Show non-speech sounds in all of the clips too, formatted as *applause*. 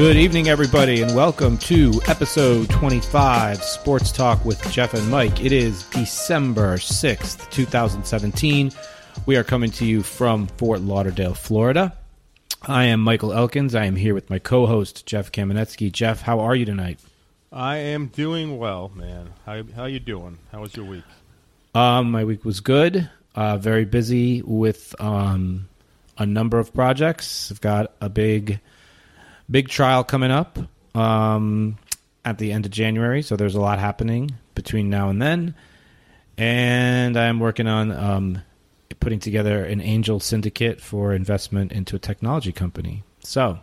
Good evening, everybody, and welcome to episode 25 Sports Talk with Jeff and Mike. It is December 6th, 2017. We are coming to you from Fort Lauderdale, Florida. I am Michael Elkins. I am here with my co host, Jeff Kamenetsky. Jeff, how are you tonight? I am doing well, man. How how you doing? How was your week? Um, my week was good. Uh, very busy with um, a number of projects. I've got a big, big trial coming up um, at the end of January, so there's a lot happening between now and then. And I'm working on um, putting together an angel syndicate for investment into a technology company. So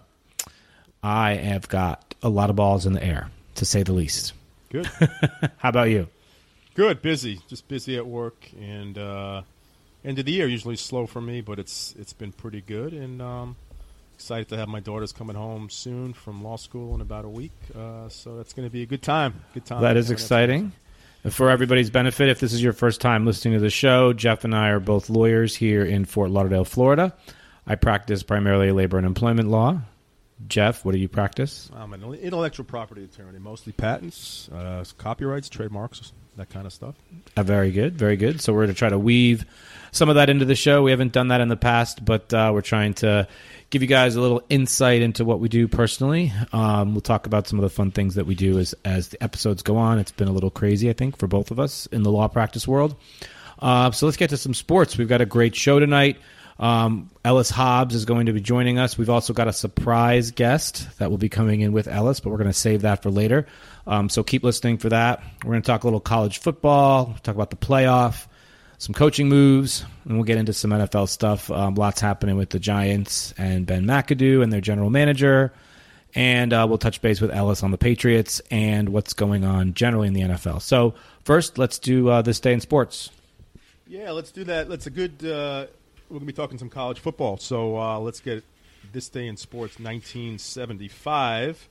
I have got a lot of balls in the air, to say the least. Good. *laughs* How about you? Good. Busy. Just busy at work and. Uh, end of the year usually slow for me, but it's it's been pretty good, and um, excited to have my daughters coming home soon from law school in about a week. Uh, so that's going to be a good time. Good time. That is exciting. For everybody's benefit, if this is your first time listening to the show, Jeff and I are both lawyers here in Fort Lauderdale, Florida. I practice primarily labor and employment law. Jeff, what do you practice? I'm an intellectual property attorney, mostly patents, uh, copyrights, trademarks, that kind of stuff. Uh, very good, very good. So we're going to try to weave some of that into the show. We haven't done that in the past, but uh, we're trying to give you guys a little insight into what we do personally. Um, we'll talk about some of the fun things that we do as as the episodes go on. It's been a little crazy, I think, for both of us in the law practice world. Uh, so let's get to some sports. We've got a great show tonight. Um, Ellis Hobbs is going to be joining us. We've also got a surprise guest that will be coming in with Ellis, but we're going to save that for later. Um, so keep listening for that. We're going to talk a little college football, talk about the playoff, some coaching moves, and we'll get into some NFL stuff. Um, lots happening with the Giants and Ben McAdoo and their general manager. And uh, we'll touch base with Ellis on the Patriots and what's going on generally in the NFL. So, first, let's do uh, this day in sports. Yeah, let's do that. That's a good. Uh, we're going to be talking some college football. So, uh, let's get this day in sports 1975.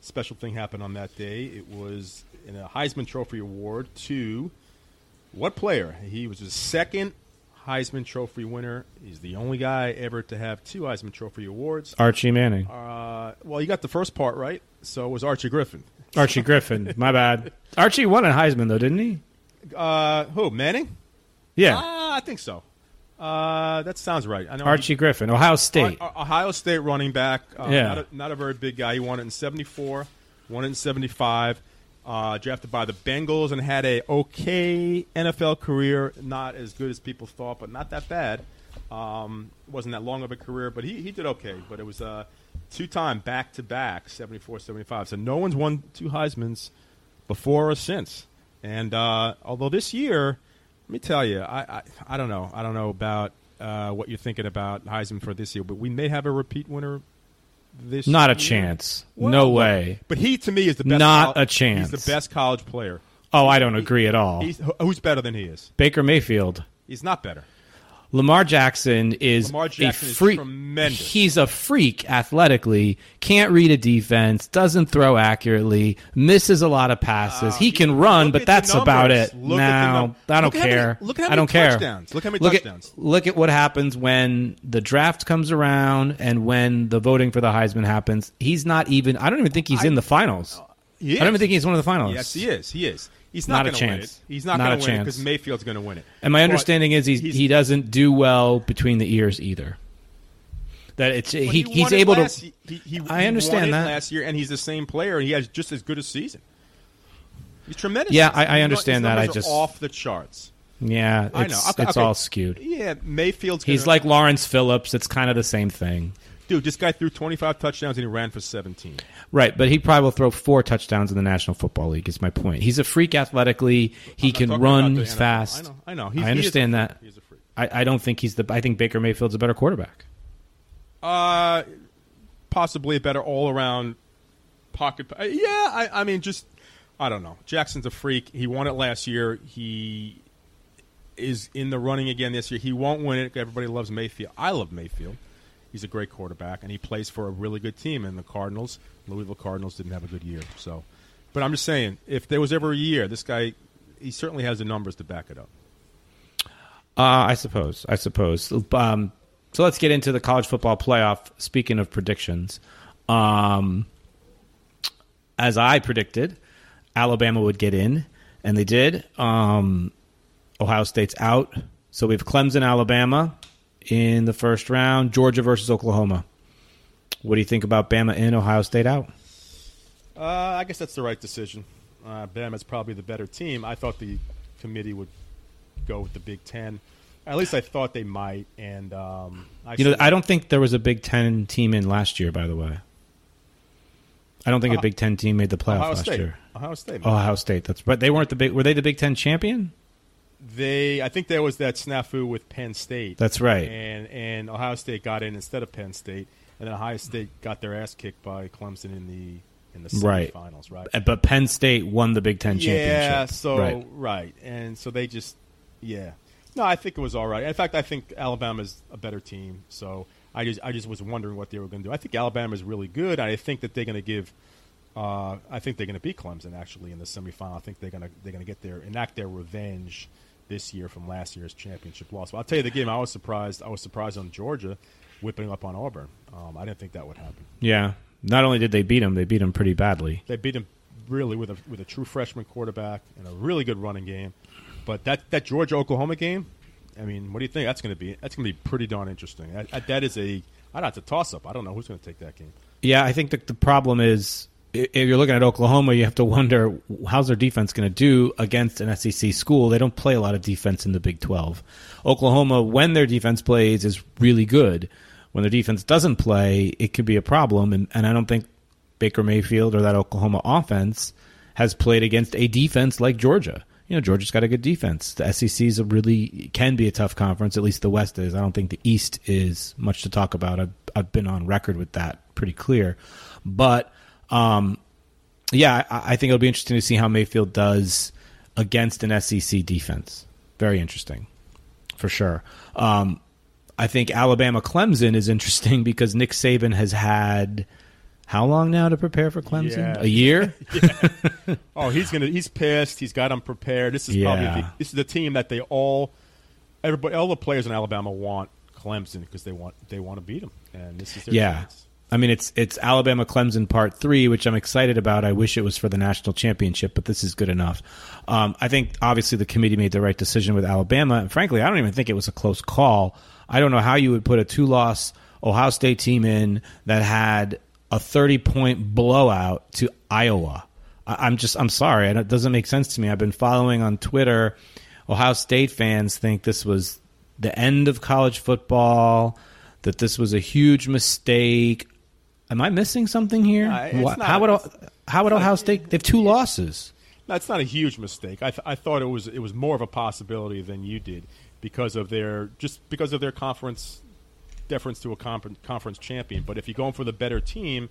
Special thing happened on that day. It was in a Heisman Trophy Award to what player? He was the second Heisman Trophy winner. He's the only guy ever to have two Heisman Trophy awards. Archie Manning. Uh, well, you got the first part right. So it was Archie Griffin. Archie Griffin. *laughs* My bad. Archie won a Heisman though, didn't he? Uh, who? Manning? Yeah, Uh, I think so. Uh, that sounds right. I know Archie Griffin, Ohio State. Ohio State running back. Uh, Yeah. Not a, not a very big guy. He won it in 74, won it in 75. Uh, drafted by the Bengals and had a okay NFL career. Not as good as people thought, but not that bad. Um, wasn't that long of a career, but he, he did okay. But it was uh, two time back to back, 74 75. So no one's won two Heisman's before or since. And uh, although this year, let me tell you, I, I, I don't know. I don't know about uh, what you're thinking about Heisman for this year, but we may have a repeat winner this Not a chance. Well, no way. But he, to me, is the best. Not col- a chance. He's the best college player. Oh, I don't agree at all. He's, who's better than he is? Baker Mayfield. He's not better. Lamar Jackson is Lamar Jackson a is freak. tremendous. He's a freak athletically. Can't read a defense. Doesn't throw accurately. Misses a lot of passes. he can run, Uh, but that's about it. Look at the now I don't Look how many- care. look at how I many don't care. touchdowns. Look how many look touchdowns. At, look at what happens when the draft comes around and when the voting for the Heisman happens. He's not even. I don't even think he's in the finals. I don't even think he's one of the finalists. Yes, he is. He is. He's Not not, a going to win it. chance. He's not, Not going a to win it because Mayfield's going to win it. And my But understanding is he's, he's- he doesn't do well between the ears either. That it's but he, he's able last- to. He, he, I he understand that. last year, and he's the same player, and he has just as good a season. He's tremendous. Yeah, I- I understand that. I just- off the charts. Yeah, I know. it's, Okay, it's okay. all skewed. Yeah, Mayfield's. He's gonna- like Lawrence Phillips. It's kind of the same thing. Dude. This guy threw 25 touchdowns and he ran for 17. Right, but he probably will throw four touchdowns in the National Football League. Is my point. He's a freak athletically. He can run. He's fast. I know. I know. He's, I he understand freak. that. He's a freak. I, I don't think he's the. I think Baker Mayfield's a better quarterback. Uh, possibly a better all-around pocket. uh, Yeah, I, I mean, just I don't know. Jackson's a freak. He won it last year. He is in the running again this year. He won't win it. Everybody loves Mayfield. I love Mayfield. He's a great quarterback, and he plays for a really good team. And the Cardinals, Louisville Cardinals, didn't have a good year. So, but I'm just saying, if there was ever a year, this guy, he certainly has the numbers to back it up. Uh, I suppose. I suppose. Um, so let's get into the college football playoff. Speaking of predictions, um, as I predicted, Alabama would get in, and they did. Um, Ohio State's out, so we have Clemson, Alabama in the first round. Georgia versus Oklahoma. What do you think about Bama in, Ohio State out? Uh, I guess that's the right decision. Uh, Bama's probably the better team. I thought the committee would go with the Big Ten. At least I thought they might. And um, I You know, I don't think there was a Big Ten team in last year. By the way, I don't think a Uh, Big Ten team made the playoff Ohio last State. year. Ohio State. Oh, Ohio State. That's but they weren't the big. Were they the Big Ten champion? They, I think there was that snafu with Penn State. That's right. And and Ohio State got in instead of Penn State, and then Ohio State got their ass kicked by Clemson in the in the semifinals. Right. Uh, But Penn State won the Big Ten championship. Yeah. So right. right. and so they just yeah. No, I think it was all right. In fact, I think Alabama's a better team. So I just I just was wondering what they were going to do. I think Alabama's really good. I think that they're going to give. Uh, I think they're going to beat Clemson actually in the semifinal. I think they're going to they're going to get their enact their revenge this year from last year's championship loss. But I'll tell you the game. I was surprised. I was surprised on Georgia whipping up on Auburn. Um, I didn't think that would happen. Yeah. Not only did they beat them, they beat them pretty badly. They beat him really with a with a true freshman quarterback and a really good running game. But that that Georgia Oklahoma game, I mean, what do you think? That's going to be that's going to be pretty darn interesting. That, is a I don't have to toss up. I don't know who's going to take that game. Yeah, I think the problem is if you're looking at Oklahoma, you have to wonder how's their defense going to do against an SEC school. They don't play a lot of defense in the Big 12. Oklahoma, when their defense plays, is really good. When their defense doesn't play, it could be a problem. And, and I don't think Baker Mayfield or that Oklahoma offense has played against a defense like Georgia. You know, Georgia's got a good defense. The SEC is a really can be a tough conference. At least the West is. I don't think the East is much to talk about. I've I've been on record with that pretty clear. But um, yeah, I, I think it'll be interesting to see how Mayfield does against an SEC defense. Very interesting, for sure. Um, I think Alabama Clemson is interesting *laughs* because Nick Saban has had how long now to prepare for Clemson? Yeah. A year. *laughs* Oh, he's gonna he's pissed. He's got them prepared. This is Yeah. probably the, this is the team that they all everybody all the players in Alabama want Clemson because they want they want to beat them, and this is their Yeah. chance. I mean, it's it's Alabama Clemson Part Three, which I'm excited about. I wish it was for the national championship, but this is good enough. Um, I think obviously the committee made the right decision with Alabama, and frankly, I don't even think it was a close call. I don't know how you would put a two-loss Ohio State team in that had a 30-point blowout to Iowa. I, I'm just I'm sorry, and it doesn't make sense to me. I've been following on Twitter. Ohio State fans think this was the end of college football. That this was a huge mistake. Am I missing something here? Uh, it's Wha- not- how would how would Ohio State? They have two losses. That's not a huge mistake. I, th- I thought it was it was more of a possibility than you did because of their just because of their conference deference to a conference conference champion. But if you're going for the better team,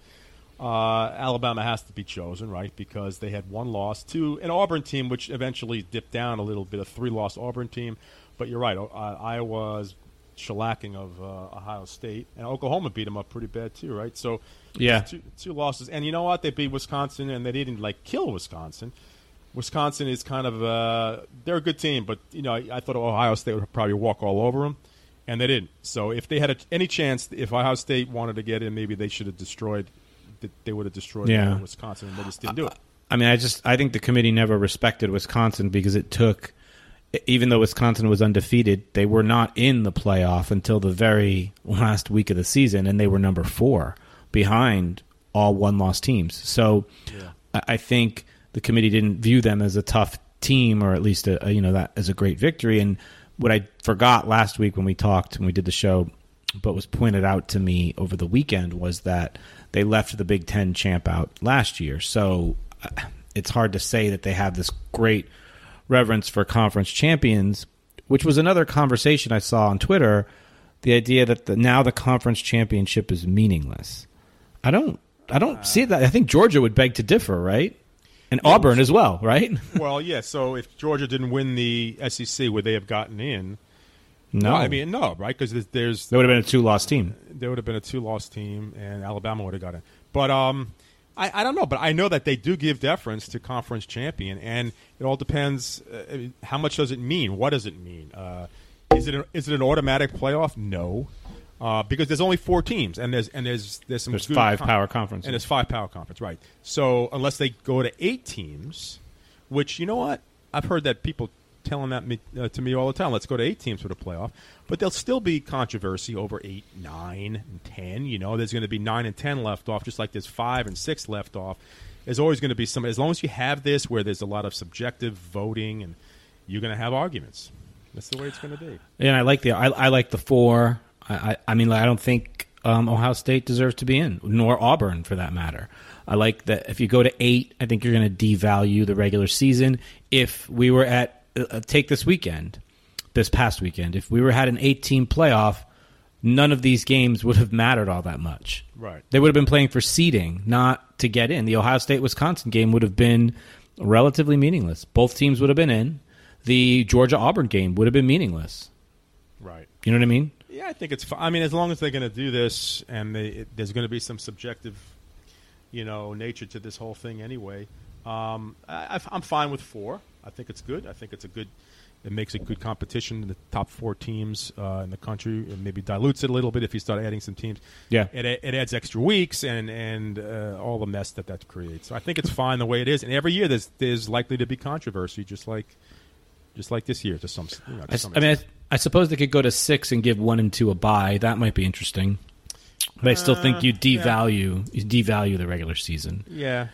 uh, Alabama has to be chosen, right? Because they had one loss to an Auburn team, which eventually dipped down a little bit, a three loss Auburn team. But you're right, uh, Iowa's shellacking of uh, Ohio State, and Oklahoma beat them up pretty bad too, right? So Yeah. two, two losses, and you know what? They beat Wisconsin, and they didn't like kill Wisconsin. Wisconsin is kind of uh, they're a good team, but you know I, I thought Ohio State would probably walk all over them, and they didn't. So if they had a, any chance, if Ohio State wanted to get in, maybe they should have destroyed. They would have destroyed Yeah. Wisconsin, and they just didn't do it. I mean, I just I think the committee never respected Wisconsin because it took, even though Wisconsin was undefeated, they were not in the playoff until the very last week of the season, and they were number four behind all one loss teams. So I, I think the committee didn't view them as a tough team, or at least a, a, you know that as a great victory. And what I forgot last week when we talked when we did the show, but was pointed out to me over the weekend was that they left the Big Ten champ out last year. So uh, it's hard to say that they have this great reverence for conference champions, which was another conversation I saw on Twitter. The idea that the, now the conference championship is meaningless. I don't. I don't see that. I think Georgia would beg to differ, right? And Auburn as well, right? *laughs* well, yeah. So if Georgia didn't win the SEC, would they have gotten in? No, I mean no, right? Because there's, there's that would have been a two-loss team. there would have been a two-loss team, and Alabama would have got it. But um, I, I don't know. But I know that they do give deference to conference champion, and it all depends. Uh, how much does it mean? What does it mean? Uh, is it a, is it an automatic playoff? No. uh, because there's only four teams, and there's and there's there's some There's five con- power conferences. and there's five power conference, right? So unless they go to eight teams, which you know what I've heard that people telling that me, uh, to me all the time. Let's go to eight teams for the playoff, but there'll still be controversy over eight, nine, and ten. You know, there's going to be nine and ten left off, just like there's five and six left off. There's always going to be some. As long as you have this, where there's a lot of subjective voting, and you're going to have arguments. That's the way it's going to be. And I like the I, I like the four. I, I, I mean, I don't think um, Ohio State deserves to be in, nor Auburn for that matter. I like that if you go to eight, I think you're going to devalue the regular season. If we were at uh, take this weekend, this past weekend, if we were had an eight team playoff, none of these games would have mattered all that much. Right. They would have been playing for seeding, not to get in. The Ohio State Wisconsin game would have been relatively meaningless. Both teams would have been in. The Georgia Auburn game would have been meaningless. Right. You know what I mean? Yeah, I think it's. I mean, as long as they're going to do this, and they, it, there's going to be some subjective, you know, nature to this whole thing anyway. Um, I, I'm fine with four. I think it's good. I think it's a good. It makes a good competition. in The top four teams uh, in the country, and maybe dilutes it a little bit if you start adding some teams. Yeah. It, it adds extra weeks and and uh, all the mess that that creates. So I think it's fine the way it is. And every year there's there's likely to be controversy, just like just like this year to some. You know, to I, some I mean, I. I suppose they could go to six and give one and two a buy. That might be interesting. But I still think Uh, you yeah. devalue you devalue the regular season, yeah.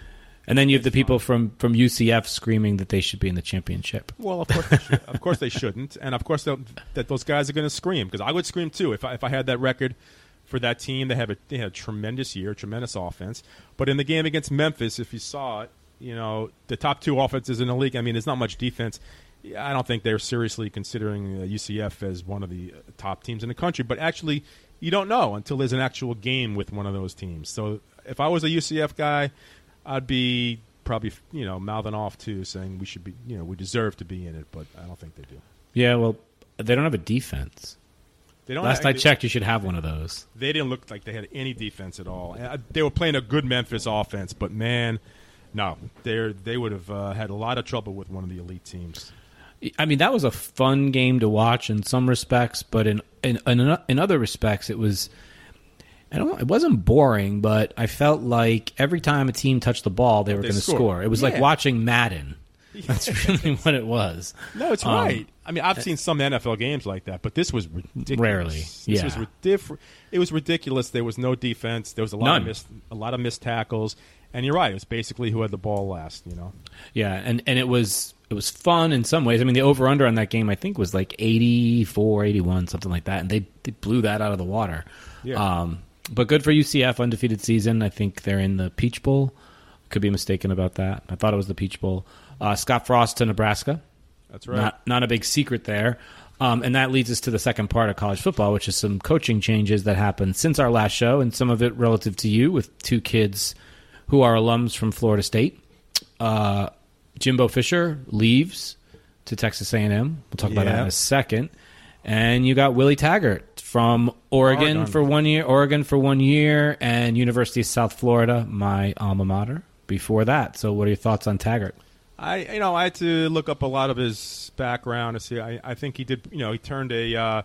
And then you have the people from from UCF screaming that they should be in the championship. Well, of course, they should. of course they shouldn't, and of course that those guys are going to scream because I would scream too if I, if I had that record for that team. They have a they had a tremendous year, tremendous offense. But in the game against Memphis, if you saw it, you know the top two offenses in the league. I mean, there's not much defense. I don't think they're seriously considering uh, UCF as one of the uh, top teams in the country. But actually, you don't know until there's an actual game with one of those teams. So if I was a UCF guy, I'd be probably you know mouthing off too, saying we should be you know we deserve to be in it. But I don't think they do. Yeah, well, they don't have a defense. They don't. Last I have- checked, you should have one of those. they didn't look like they had any defense at all. Uh, They were playing a good Memphis offense, but man, no, they they would have uh, had a lot of trouble with one of the elite teams. I mean, that was a fun game to watch in some respects, but in in in, in other respects, it was. I don't. know, It wasn't boring, but I felt like every time a team touched the ball, they were going to score. It was like watching Madden. *laughs* That's really what it was. No, it's Um, right. I mean, I've seen some NFL games like that, but this was ridiculous. Rarely, This yeah. was ridic- It was ridiculous. There was no defense. There was a lot None. of missed, a lot of missed tackles. And you're right. It was basically who had the ball last. You know. Yeah, and, and it was it was fun in some ways. I mean, the over under on that game I think was like 84, 81, something like that, and they they blew that out of the water. Yeah. Um, but good for UCF undefeated season. I think they're in the Peach Bowl. Could be mistaken about that. I thought it was the Peach Bowl. Uh, Scott Frost to Nebraska. That's right. Not not a big secret there. Um, and that leads us to the second part of college football, which is some coaching changes that happened since our last show, and some of it relative to you with two kids who are alums from Florida State. Uh, Jimbo Fisher leaves to Texas A&M. We'll talk about that in a second. And you got Willie Taggart from Oregon, Oregon. for one year, Oregon for one year, and University of South Florida, my alma mater, before that. So, what are your thoughts on Taggart? I you know I had to look up a lot of his background to see. I, I think he did. You know, he turned a. Uh,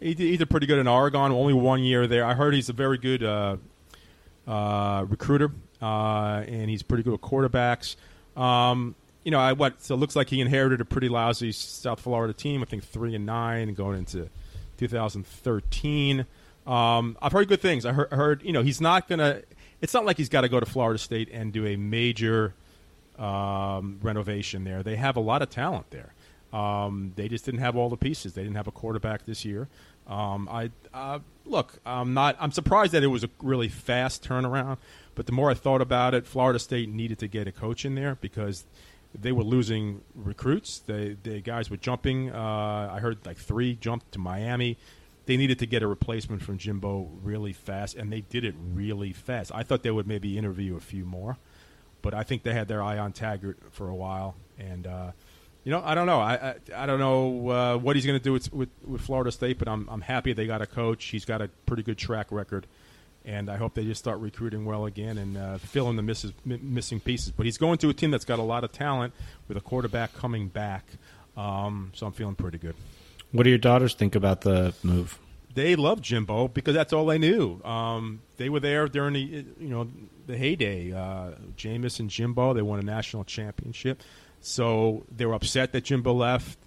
he, did, he did pretty good in Oregon. Only one year there. I heard he's a very good uh, uh, recruiter, uh, and he's pretty good with quarterbacks. Um, you know, I what so it looks like he inherited a pretty lousy South Florida team. I think three and nine going into 2013. Um, I've heard good things. I heard, heard you know he's not gonna. It's not like he's got to go to Florida State and do a major um, renovation there. They have a lot of talent there. Um, they just didn't have all the pieces. They didn't have a quarterback this year. Um, I uh, look. I'm not. I'm surprised that it was a really fast turnaround. But the more I thought about it, Florida State needed to get a coach in there because they were losing recruits. They, the guys were jumping. Uh, I heard like three jumped to Miami. They needed to get a replacement from Jimbo really fast, and they did it really fast. I thought they would maybe interview a few more but I think they had their eye on Taggart for a while, and uh, you know I don't know I I, I don't know uh, what he's going to do with, with with Florida State, but I'm I'm happy they got a coach. He's got a pretty good track record, and I hope they just start recruiting well again and uh, fill in the misses, mi- missing pieces. But he's going to a team that's got a lot of talent with a quarterback coming back, um, so I'm feeling pretty good. What do your daughters think about the move? they love Jimbo because that's all they knew. Um, they were there during the you know the heyday. Uh, Jameis and Jimbo, they won a national championship, so they were upset that Jimbo left.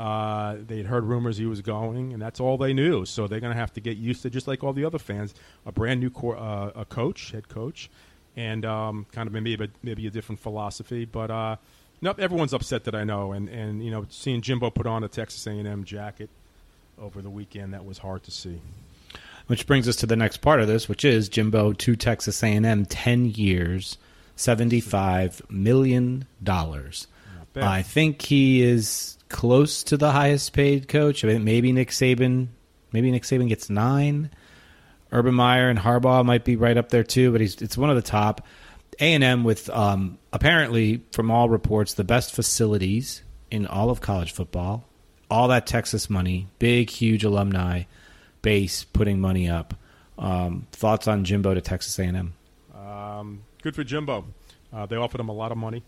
Uh, they had heard rumors he was going, and that's all they knew. So they're going to have to get used to, just like all the other fans, a brand new core, uh, a coach, head coach, and um, kind of maybe a, maybe a different philosophy. But uh, nope, everyone's upset that I know, and and you know, seeing Jimbo put on a Texas A&M jacket over the weekend, that was hard to see. Which brings us to the next part of this, which is Jimbo to Texas A&M, ten years, seventy-five million dollars. I think he is close to the highest paid coach. I mean, maybe Nick Saban. Maybe Nick Saban gets nine. Urban Meyer and Harbaugh might be right up there too, but he's it's one of the top. A and M with um, apparently, from all reports, the best facilities in all of college football. All that Texas money, big, huge alumni base putting money up. Um, thoughts on Jimbo to Texas A and M? Um, good for Jimbo. Uh, they offered him a lot of money.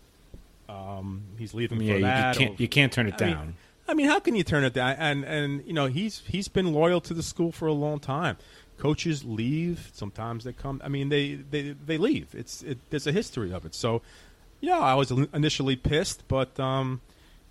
Um, he's leaving yeah, for you, that. you can't you can't turn it I down. mean, I mean, how can you turn it down? And and you know, he's he's been loyal to the school for a long time. Coaches leave. Sometimes they come. I mean, they they, they leave. It's it, there's a history of it. So, yeah, I was initially pissed, but um,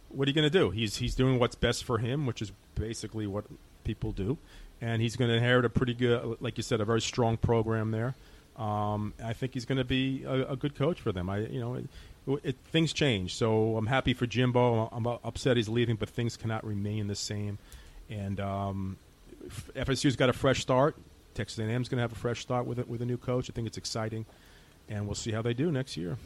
what are you going to do? He's he's doing what's best for him, which is basically what people do, and he's going to inherit a pretty good, like you said, a very strong program there. Um, I think he's going to be a, a, good coach for them. I you know. It, things change. So I'm happy for Jimbo. I'm upset he's leaving, but things cannot remain the same. And um, FSU's got a fresh start. Texas A&M's going to have a fresh start with it with a new coach. I think it's exciting, and we'll see how they do next year.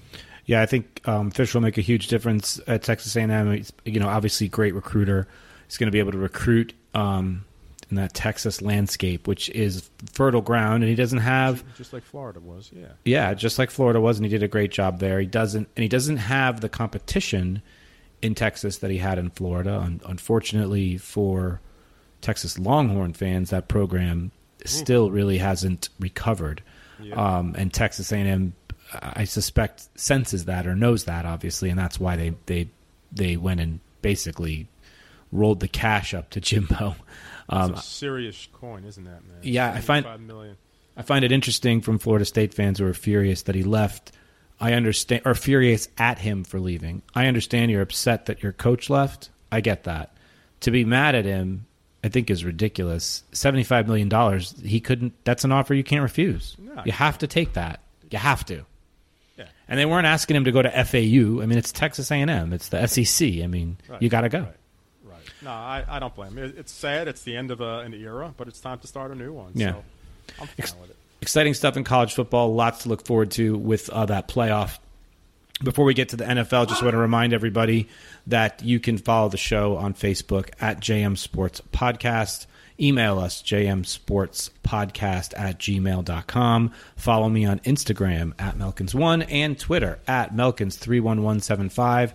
Yeah, I think um, Fish will make a huge difference at Texas A&M. He's, you know, obviously great recruiter. He's going to be able to recruit um, in that Texas landscape, which is fertile ground, and he doesn't have just like Florida was. Yeah, yeah, just like Florida was, and he did a great job there. He doesn't, and he doesn't have the competition in Texas that he had in Florida. unfortunately for Texas Longhorn fans, that program still really hasn't recovered. Yeah. Um, and Texas A&M, I suspect, senses that or knows that obviously, and that's why they they they went and basically rolled the cash up to Jimbo. Um, a serious coin, isn't that, man? Yeah, I find I find it interesting from Florida State fans who are furious that he left. I understand, or furious at him for leaving. I understand you're upset that your coach left. I get that. To be mad at him, I think is ridiculous. Seventy-five million dollars. He couldn't. That's an offer you can't refuse. No, you have to take that. You have to. Yeah. And they weren't asking him to go to FAU. I mean, it's Texas A&M. It's the SEC. I mean, right. you got to go. Right. No, I, I don't blame him. It's sad. It's the end of a, an era, but it's time to start a new one. Yeah. So I'm fine Ex- with it. Exciting stuff in college football. Lots to look forward to with uh, that playoff. Before we get to the NFL, just want to remind everybody that you can follow the show on Facebook at JM Sports Podcast. Email us, jmsportspodcast at gmail.com. Follow me on Instagram at Melkins1 and Twitter at Melkins31175.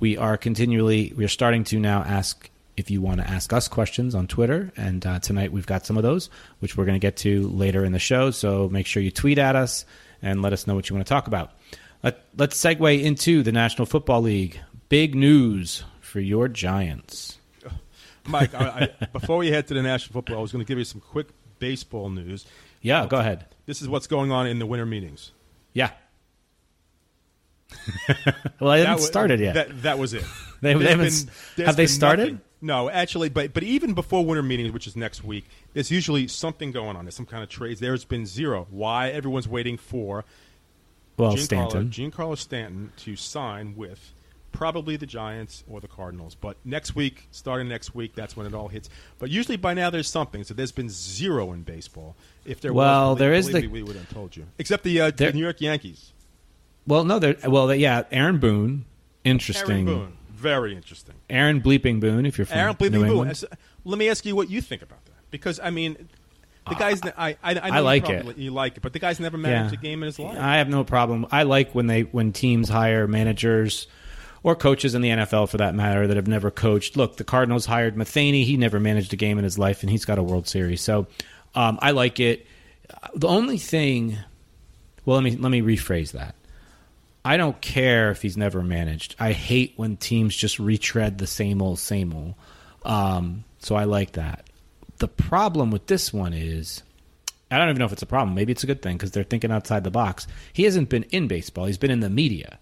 We are continually, we are starting to now ask if you want to ask us questions on Twitter. And uh, tonight we've got some of those, which we're going to get to later in the show. So make sure you tweet at us and let us know what you want to talk about. Let, let's segue into the National Football League. Big news for your Giants. *laughs* Mike, I, I, before we head to the National Football, I was going to give you some quick baseball news. Yeah, go ahead. This is what's going on in the winter meetings. Yeah. *laughs* well, I haven't started yet. That, that was it. *laughs* they, they haven't, been, have they started? Nothing, no, actually, but but even before winter meetings, which is next week, there's usually something going on. There's some kind of trades. There's been zero. Why? Everyone's waiting for well Giancarlo, Stanton, Giancarlo Stanton to sign with probably the Giants or the Cardinals. But next week, starting next week, that's when it all hits. But usually by now there's something. So there's been zero in baseball. If there well, was, believe, is the me, we would have told you. Except the, uh, the New York Yankees. Well, no, there. Well, yeah, Aaron Boone. Interesting. Aaron Boone. Very interesting. Aaron Bleeping Boone, if you're from Aaron Bleeping New Boone. Let me ask you what you think about that, because I mean, the guy's. Uh, I, I, I, I like you it. You like it, but the guy's never managed yeah. a game in his life. I have no problem. I like when they when teams hire managers or coaches in the NFL for that matter that have never coached. Look, the Cardinals hired Matheny. He never managed a game in his life, and he's got a World Series. So um, I like it. The only thing, well, let me let me rephrase that. I don't care if he's never managed. I hate when teams just retread the same old, same old. Um, so I like that. the problem with this one is I don't even know if it's a problem. Maybe it's a good thing because they're thinking outside the box. He hasn't been in baseball. He's been in the media.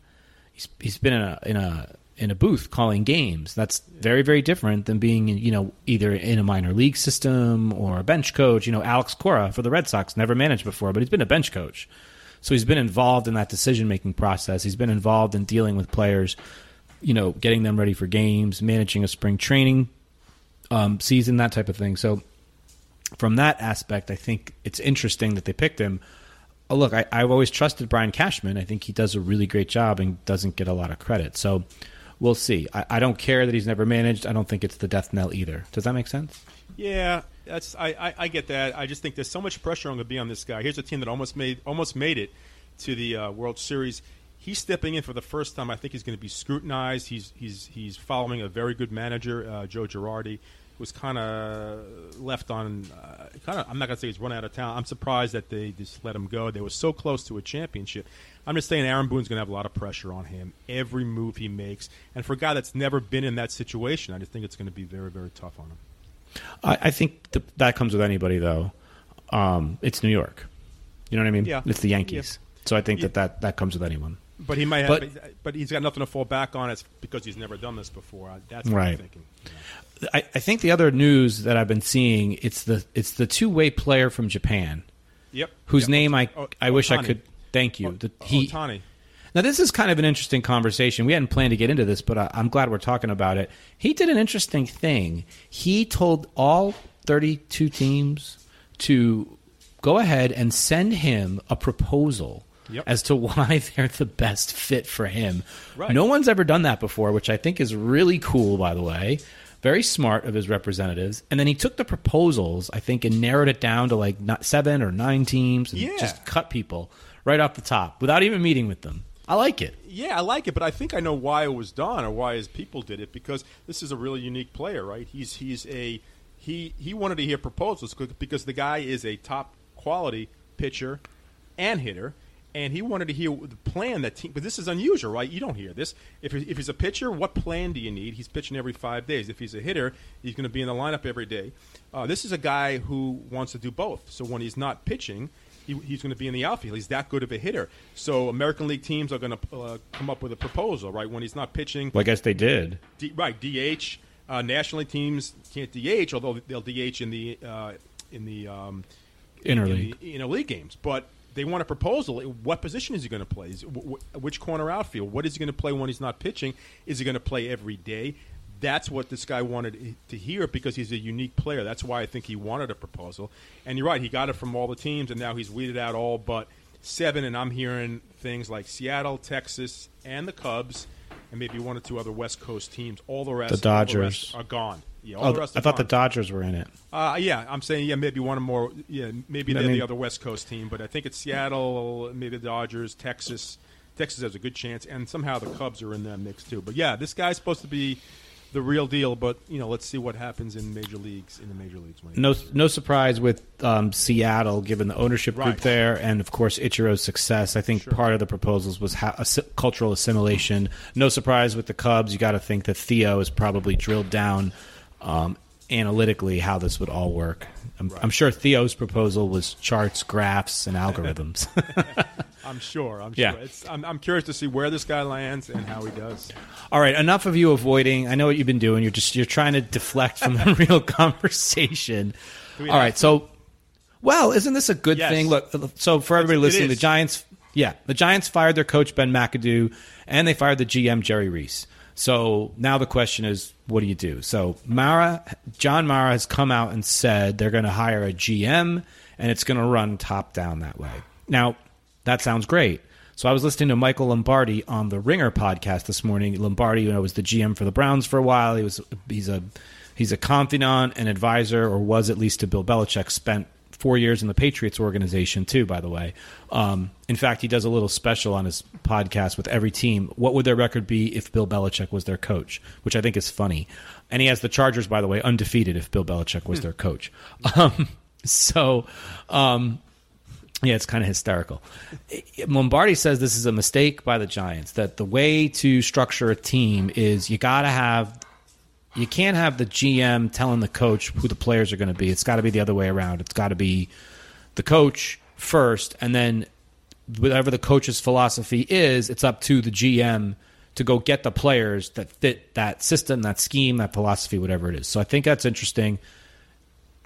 He's he's been in a in a in a booth calling games. That's very very different than being you know either in a minor league system or a bench coach. You know, Alex Cora for the Red Sox never managed before, but he's been a bench coach. So he's been involved in that decision making process. He's been involved in dealing with players, you know, getting them ready for games, managing a spring training um, season, that type of thing. So from that aspect, I think it's interesting that they picked him. Oh, look, I, I've always trusted Brian Cashman. I think he does a really great job and doesn't get a lot of credit. So we'll see. I, I don't care that he's never managed. I don't think it's the death knell either. Does that make sense? Yeah, that's I, I, I get that. I just think there's so much pressure on going to be on this guy. Here's a team that almost made almost made it to the uh, World Series. He's stepping in for the first time. I think he's going to be scrutinized. He's he's he's following a very good manager, uh, Joe Girardi, was kind of left on. Uh, kind of, I'm not going to say he's run out of town. I'm surprised that they just let him go. They were so close to a championship. I'm just saying Aaron Boone's going to have a lot of pressure on him every move he makes, and for a guy that's never been in that situation, I just think it's going to be very very tough on him. I, I think th- that comes with anybody, though. Um, it's New York. You know what I mean? Yeah. It's the Yankees. So I think Yeah. that, that that comes with anyone. But he might have, But- but, he's got nothing to fall back on. It's because he's never done this before. That's what I'm Right. thinking. I, I think the other news that I've been seeing it's the it's the two way player from Japan Yep. whose Yep. name I O- I wish I could. Thank you. O- The- he, Ohtani. Now, this is kind of an interesting conversation. We hadn't planned to get into this, but I, I'm glad we're talking about it. He did an interesting thing. He told all 32 teams to go ahead and send him a proposal Yep. as to *laughs* why they're the best fit for him. Right. No one's ever done that before, which I think is really cool, by the way. Very smart of his representatives. And then he took the proposals, I think, and narrowed it down to like not seven or nine teams and Yeah. just cut people right off the top without even meeting with them. I like it. Yeah, I like it, but I think I know why it was done or why his people did it because this is a really unique player, right? He's he's a he he wanted to hear proposals because the guy is a top quality pitcher and hitter, and he wanted to hear the plan that team. But this is unusual, right? You don't hear this. If if he's a pitcher, what plan do you need? He's pitching every five days. If he's a hitter, he's going to be in the lineup every day. Uh, this is a guy who wants to do both. So when he's not pitching. He, he's going to be in the outfield. He's that good of a hitter. So American League teams are going to uh, come up with a proposal, right? When he's not pitching, Well, I guess they did. D, right? DH. Uh, National League teams can't DH, although they'll DH in the uh, in the um, Interleague. in the interleague games. But they want a proposal. What position is he going to play? Is, wh- wh- which corner outfield? What is he going to play when he's not pitching? Is he going to play every day? That's what this guy wanted to hear because he's a unique player. That's why I think he wanted a proposal. And you're right, he got it from all the teams, and now he's weeded out all but seven. And I'm hearing things like Seattle, Texas, and the Cubs, and maybe one or two other West Coast teams. All the rest, The all the Dodgers. rest are gone. Yeah, all Oh, the rest I thought the. Dodgers were in it. Uh, yeah, I'm saying yeah, maybe one or more. Yeah, maybe they're mean- the other West Coast team, but I think it's Seattle, maybe the Dodgers, Texas. Texas has a good chance, and somehow the Cubs are in that mix too. But yeah, this guy's supposed to be the real deal. But you know, let's see what happens in major leagues. In the major leagues, No, no surprise with um, Seattle, given the ownership group Right. there, and of course Ichiro's success. I think Sure. part of the proposals was ha- assi- cultural assimilation. No surprise with the Cubs. You got to think that Theo has probably drilled down um, analytically how this would all work. I'm, I'm sure Theo's proposal was charts, graphs, and algorithms. *laughs* *laughs* I'm sure. I'm Yeah. sure. It's, I'm, I'm curious to see where this guy lands and how he does. All right, enough of you avoiding. I know what you've been doing. You're just you're trying to deflect from the *laughs* real conversation. All right, so well, isn't this a good Yes. thing? Look, so for everybody it listening, the. Giants, yeah, the Giants fired their coach Ben McAdoo, and they fired the GM Jerry Reese. So now the question is, what do you do? So Mara, John Mara has come out and said they're going to hire a GM, and it's going to run top down that way. Now that sounds great. So I was listening to Michael Lombardi on the Ringer podcast this morning. Lombardi, you know, was the GM for the Browns for a while. He was he's a he's a confidant and advisor, or was at least to Bill Belichick. Spent four years in the Patriots organization too. By the way, um, in fact, he does a little special on his podcast with every team. What would their record be if Bill Belichick was their coach? Which I think is funny. And he has the Chargers, by the way, undefeated if Bill Belichick was their coach. *laughs* Um, so. Um, yeah, it's kind of hysterical. Lombardi says this is a mistake by the Giants. That the way to structure a team is you got to have you can't have the GM telling the coach who the players are going to be. It's got to be the other way around. It's got to be the coach first, and then whatever the coach's philosophy is, it's up to the GM to go get the players that fit that system, that scheme, that philosophy, whatever it is. So I think that's interesting.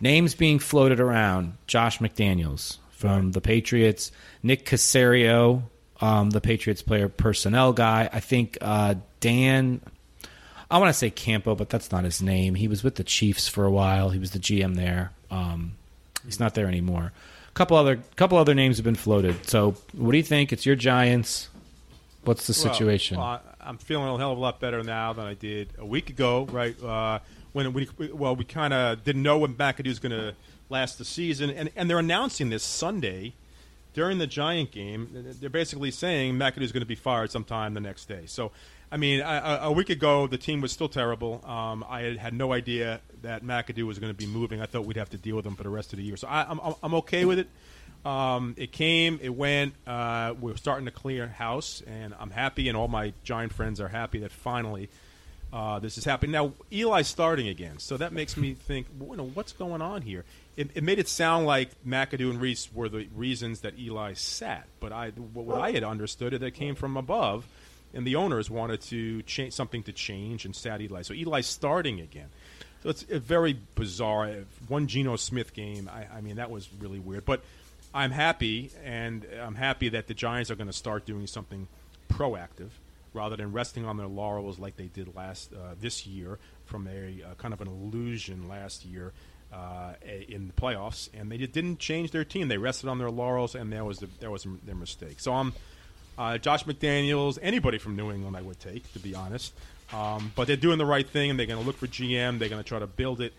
Names being floated around: Josh McDaniels from the Patriots, Nick Caserio, um, the Patriots player personnel guy. I think uh, Dan. I want to say Campo, but that's not his name. He was with the Chiefs for a while. He was the GM there. Um, he's not there anymore. A couple other couple other names have been floated. So, what do you think? It's your Giants. What's the Well, situation? uh, I'm feeling a hell of a lot better now than I did a week ago. Right uh, when we well we kind of didn't know when McAdoo was going to last the season, and and they're announcing this Sunday during the Giant game. They're basically saying McAdoo is going to be fired sometime the next day. So. I mean, I, a week ago the team was still terrible. Um, I had, had no idea that McAdoo was going to be moving. I thought we'd have to deal with him for the rest of the year. So I, I'm, I'm okay with it. Um, it came, it went. Uh, we're starting to clear house, and I'm happy, and all my Giant friends are happy that finally uh, this is happening. Now Eli's starting again, so that makes me think, you know, what's going on here? It, it made it sound like McAdoo and Reese were the reasons that Eli sat, but I, what I had understood it that came from above, and the owners wanted to change something to change and sat Eli. So Eli's starting again. So it's a very bizarre. One Geno Smith game. I, I mean, that was really weird. But I'm happy, and I'm happy that the Giants are going to start doing something proactive rather than resting on their laurels like they did last uh, this year from a uh, kind of an illusion last year uh, in the playoffs, and they didn't change their team. They rested on their laurels, and that was the, that was their mistake. So I'm uh, Josh McDaniels, anybody from New England, I would take, to be honest. Um, but they're doing the right thing, and they're going to look for GM. They're going to try to build it.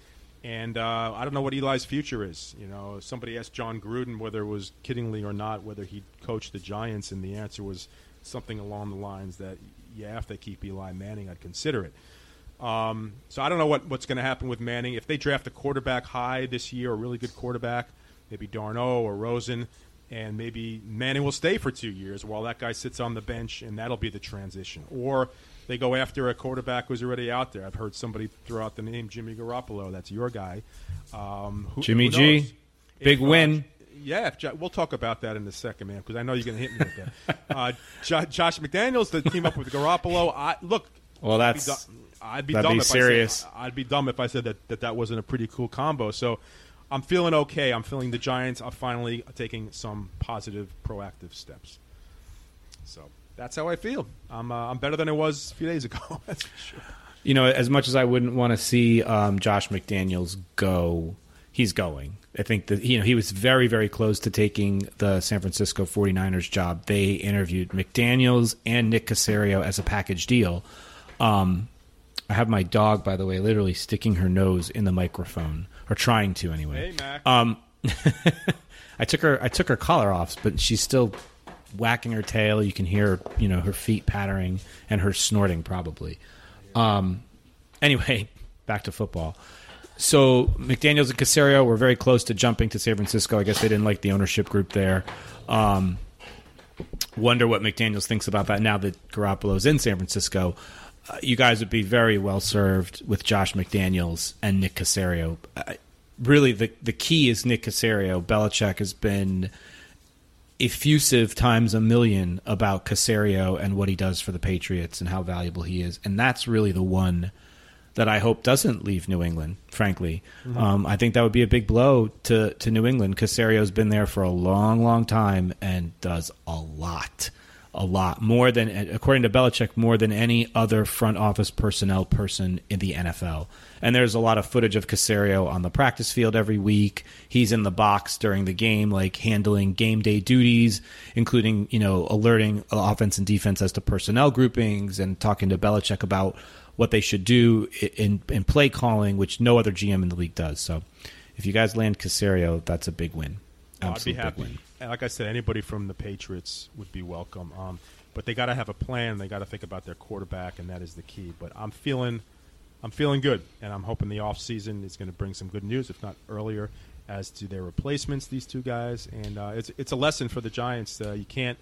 And uh, I don't know what Eli's future is. You know, somebody asked Jon Gruden whether it was kiddingly or not whether he'd coach the Giants, and the answer was something along the lines that, yeah, if they keep Eli Manning, I'd consider it. Um, so I don't know what, what's going to happen with Manning. If they draft a quarterback high this year, a really good quarterback, maybe Darnold or Rosen, and maybe Manning will stay for two years while that guy sits on the bench, and that'll be the transition. Or they go after a quarterback who's already out there. I've heard somebody throw out the name Jimmy Garoppolo. That's your guy. Um, who, Jimmy who G. knows? Big If, uh, win. yeah, if we'll talk about that in a second, man, because I know you're going to hit me with that. *laughs* uh, Jo- Josh McDaniels to team up with Garoppolo. I, look, Well, that's- I'd be that'd dumb be if serious. I said, I'd be dumb if I said that, that that wasn't a pretty cool combo. So I'm feeling okay. I'm feeling the Giants are finally taking some positive, proactive steps. So that's how I feel. I'm uh, I'm better than I was a few days ago. *laughs* that's for sure. you know, as much as I wouldn't want to see um, Josh McDaniels go, he's going. I think that you know he was very very close to taking the San Francisco 49ers job. They interviewed McDaniels and Nick Caserio as a package deal. Um, I have my dog, by the way, literally sticking her nose in the microphone or trying to anyway. Hey, Mac. Um, *laughs* I took her I took her collar off, but she's still whacking her tail. You can hear you know her feet pattering and her snorting probably. Um, anyway, *laughs* back to football. So McDaniel's and Caserio were very close to jumping to San Francisco. I guess they didn't like the ownership group there. Um, wonder what McDaniel's thinks about that now that Garoppolo's in San Francisco. Uh, you guys would be very well served with Josh McDaniels and Nick Caserio. Uh, really, the the key is Nick Caserio. Belichick has been effusive times a million about Caserio and what he does for the Patriots and how valuable he is, and that's really the one that I hope doesn't leave New England. Frankly, um, I think that would be a big blow to to New England. Caserio's been there for a long, long time and does a lot, a lot more than, according to Belichick, more than any other front office personnel person in the NFL. And there's a lot of footage of Caserio on the practice field every week. He's in the box during the game, like handling game day duties, including you know alerting offense and defense as to personnel groupings and talking to Belichick about what they should do in in play calling, which no other GM in the league does. So, if you guys land Caserio, that's a big win. I'd be Absolute happy. win. And like I said, anybody from the Patriots would be welcome. Um, but they got to have a plan. They got to think about their quarterback, and that is the key. But I'm feeling, I'm feeling good, and I'm hoping the off season is going to bring some good news, if not earlier, as to their replacements. These two guys, and uh, it's it's a lesson for the Giants. Uh, you can't